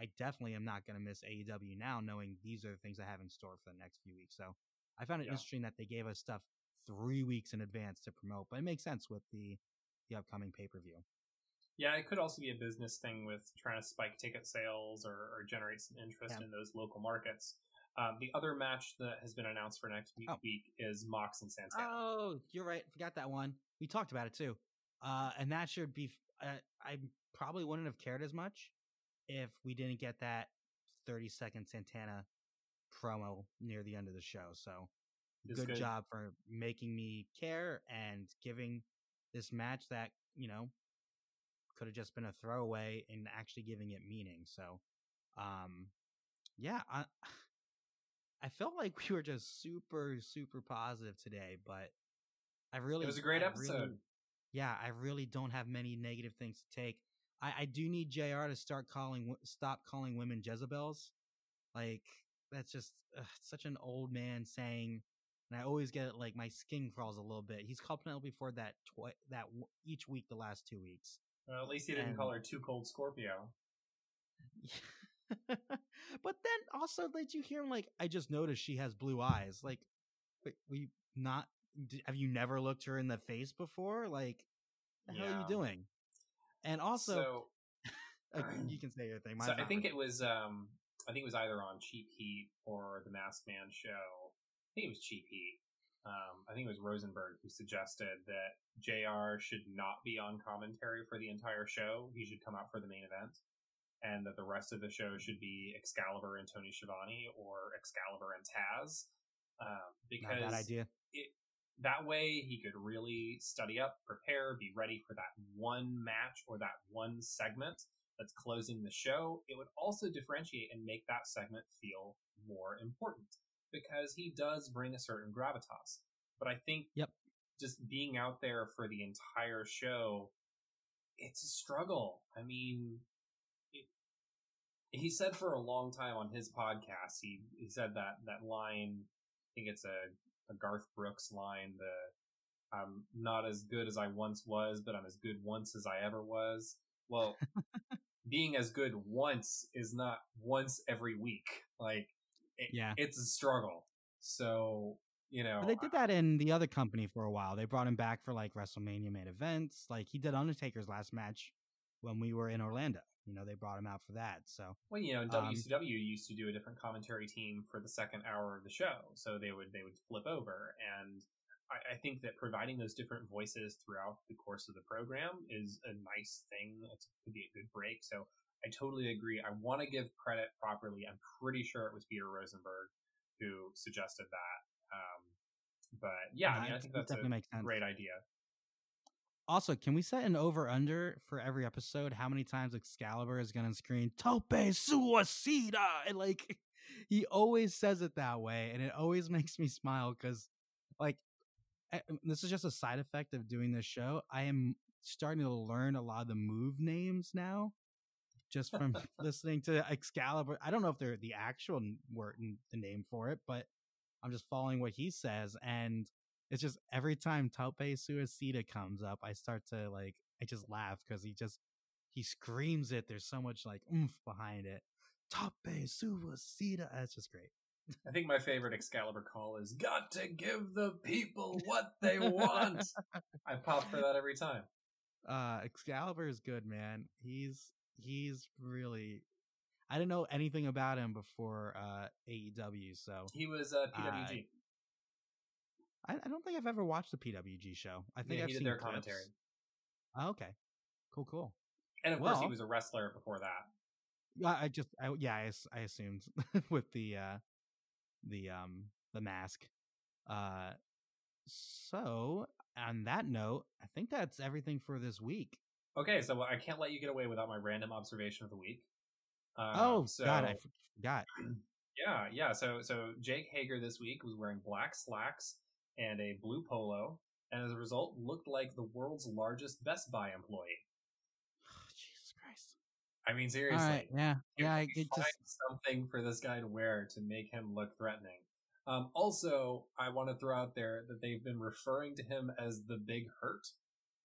I definitely am not gonna miss AEW now, knowing these are the things I have in store for the next few weeks. So I found it Yeah. interesting that they gave us stuff three weeks in advance to promote, but it makes sense with the the upcoming pay per view. Yeah, it could also be a business thing with trying to spike ticket sales or, or generate some interest Yeah. in those local markets. Um, the other match that has been announced for next week, Oh. week is Mox and Santana. Oh, you're right. Forgot that one. We talked about it too. Uh, and that should be. Uh, I probably wouldn't have cared as much if we didn't get that 30 second Santana promo near the end of the show. So It's good, good. job for making me care and giving this match that you know could have just been a throwaway and actually giving it meaning. So, um, yeah, I I felt like we were just super super positive today, but I really It was a great I episode. really- yeah, I really don't have many negative things to take. I, I do need JR. to start calling stop calling women Jezebels. Like that's just ugh, such an old man saying, and I always get it. Like my skin crawls a little bit. He's called Penelope Ford that twi- that w- each week the last two weeks. Well, at least he didn't And- call her Too Cold Scorpio. but then also, did you hear him like? I just noticed she has blue eyes. Like, wait, we not? Have you never looked her in the face before? Like, the hell are you doing? And also, so, you can say your thing. so I think it was um I think it was either on Cheap Heat or the Masked Man show. I think it was Cheap Heat. Um, I think it was Rosenberg who suggested that JR should not be on commentary for the entire show. He should come out for the main event. And that the rest of the show should be Excalibur and Tony Schiavone or Excalibur and Taz. Um, not a because bad idea. That way he could really study up, prepare, be ready for that one match or that one segment that's closing the show. It would also differentiate and make that segment feel more important because he does bring a certain gravitas. But I think Yep. just being out there for the entire show, it's a struggle. I mean, it, he said for a long time on his podcast, he, he said that, that line, I think it's a, a Garth Brooks line, the, I'm not as good as I once was, but I'm as good once as I ever was. Well, being as good once is not once every week. Like, it, Yeah. it's a struggle. So, you know, But they did that in the other company for a while. They brought him back for like WrestleMania main events. Like he did Undertaker's last match when we were in Orlando. You know, they brought him out for that. So Well, you know, in Um, WCW used to do a different commentary team for the second hour of the show, so they would they would flip over, and I, I think that providing those different voices throughout the course of the program is a nice thing. It could be a good break. So I totally agree. I want to give credit properly. I'm pretty sure it was Peter Rosenberg who suggested that. Um, but yeah, I mean, I think that's a definitely makes sense. great idea. Also, can we set an over under for every episode? How many times Excalibur is gonna scream "Tope Suicida"? And like, he always says it that way, and it always makes me smile because, like, eh, this is just a side effect of doing this show. I am starting to learn a lot of the move names now, just from listening to Excalibur. I don't know if they're the actual word, and the name for it, but I'm just following what he says, and it's just every time Tope Suicida comes up, I start to like I just laugh because he just he screams it. There's so much like oomph behind it. Tope Suicida. That's just great. I think my favorite Excalibur call is "Got to give the people what they want." I pop for that every time. Uh, Excalibur is good, man. He's he's really. I didn't know anything about him before uh, AEW, so he was uh, PWG. I, I, don't think I've ever watched the PWG show. I think yeah, I've seen their clips. commentary. Oh, okay, cool, cool. And of well, course, he was a wrestler before that. Yeah, I just, I, yeah, I, I assumed with the uh the um the mask. Uh, so on that note, I think that's everything for this week. Okay, so I can't let you get away without my random observation of the week. Uh, oh so, God, I forgot. Yeah, yeah. So so Jake Hager this week was wearing black slacks and a blue polo, and as a result, looked like the world's largest Best Buy employee. Oh, Jesus Christ! I mean, seriously, right, yeah, yeah. I could find just... something for this guy to wear to make him look threatening. Um, also, I want to throw out there that they've been referring to him as the Big Hurt.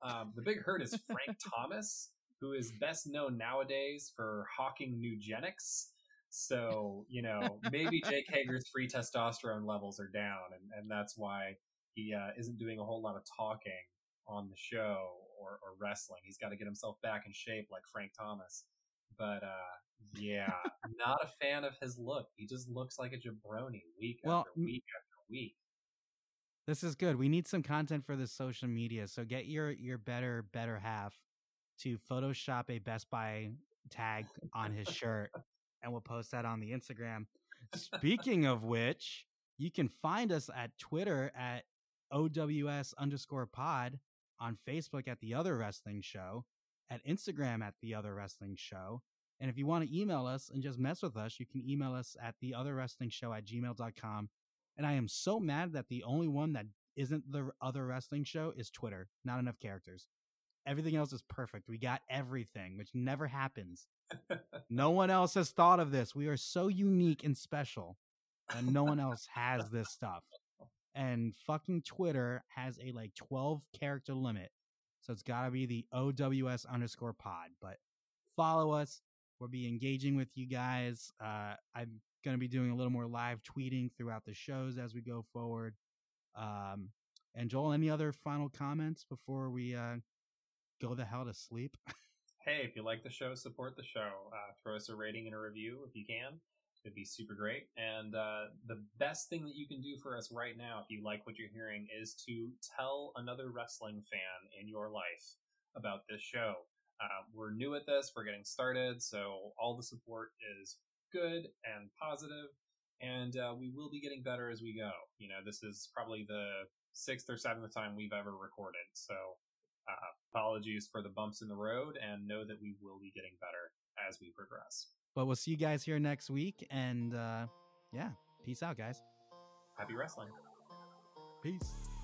Um, the Big Hurt is Frank Thomas, who is best known nowadays for hawking Nugenix. So, you know, maybe Jake Hager's free testosterone levels are down, and, and that's why he uh, isn't doing a whole lot of talking on the show or, or wrestling. He's got to get himself back in shape like Frank Thomas. But uh, yeah, not a fan of his look. He just looks like a jabroni week well, after week after week. This is good. We need some content for the social media. So get your your better better half to Photoshop a Best Buy tag on his shirt, and we'll post that on the Instagram. Speaking of which, you can find us at Twitter at OWS underscore pod, on Facebook at the Other Wrestling Show, at Instagram at the Other Wrestling Show. And if you want to email us and just mess with us, you can email us at the Other Wrestling Show at gmail.com. And I am so mad that the only one that isn't the Other Wrestling Show is Twitter. Not enough characters. Everything else is perfect. We got everything, which never happens. no one else has thought of this. We are so unique and special that no one else has this stuff. And fucking Twitter has a like 12 character limit. So it's got to be the OWS underscore pod. But follow us. We'll be engaging with you guys. Uh, I'm going to be doing a little more live tweeting throughout the shows as we go forward. Um, and Joel, any other final comments before we uh, go the hell to sleep? hey, if you like the show, support the show. Uh, throw us a rating and a review if you can. It'd be super great. And uh, the best thing that you can do for us right now, if you like what you're hearing, is to tell another wrestling fan in your life about this show. Uh, we're new at this, we're getting started, so all the support is good and positive, and uh, we will be getting better as we go. You know, this is probably the sixth or seventh time we've ever recorded, so uh, apologies for the bumps in the road, and know that we will be getting better as we progress. But we'll see you guys here next week. And uh, yeah, peace out, guys. Happy wrestling. Peace.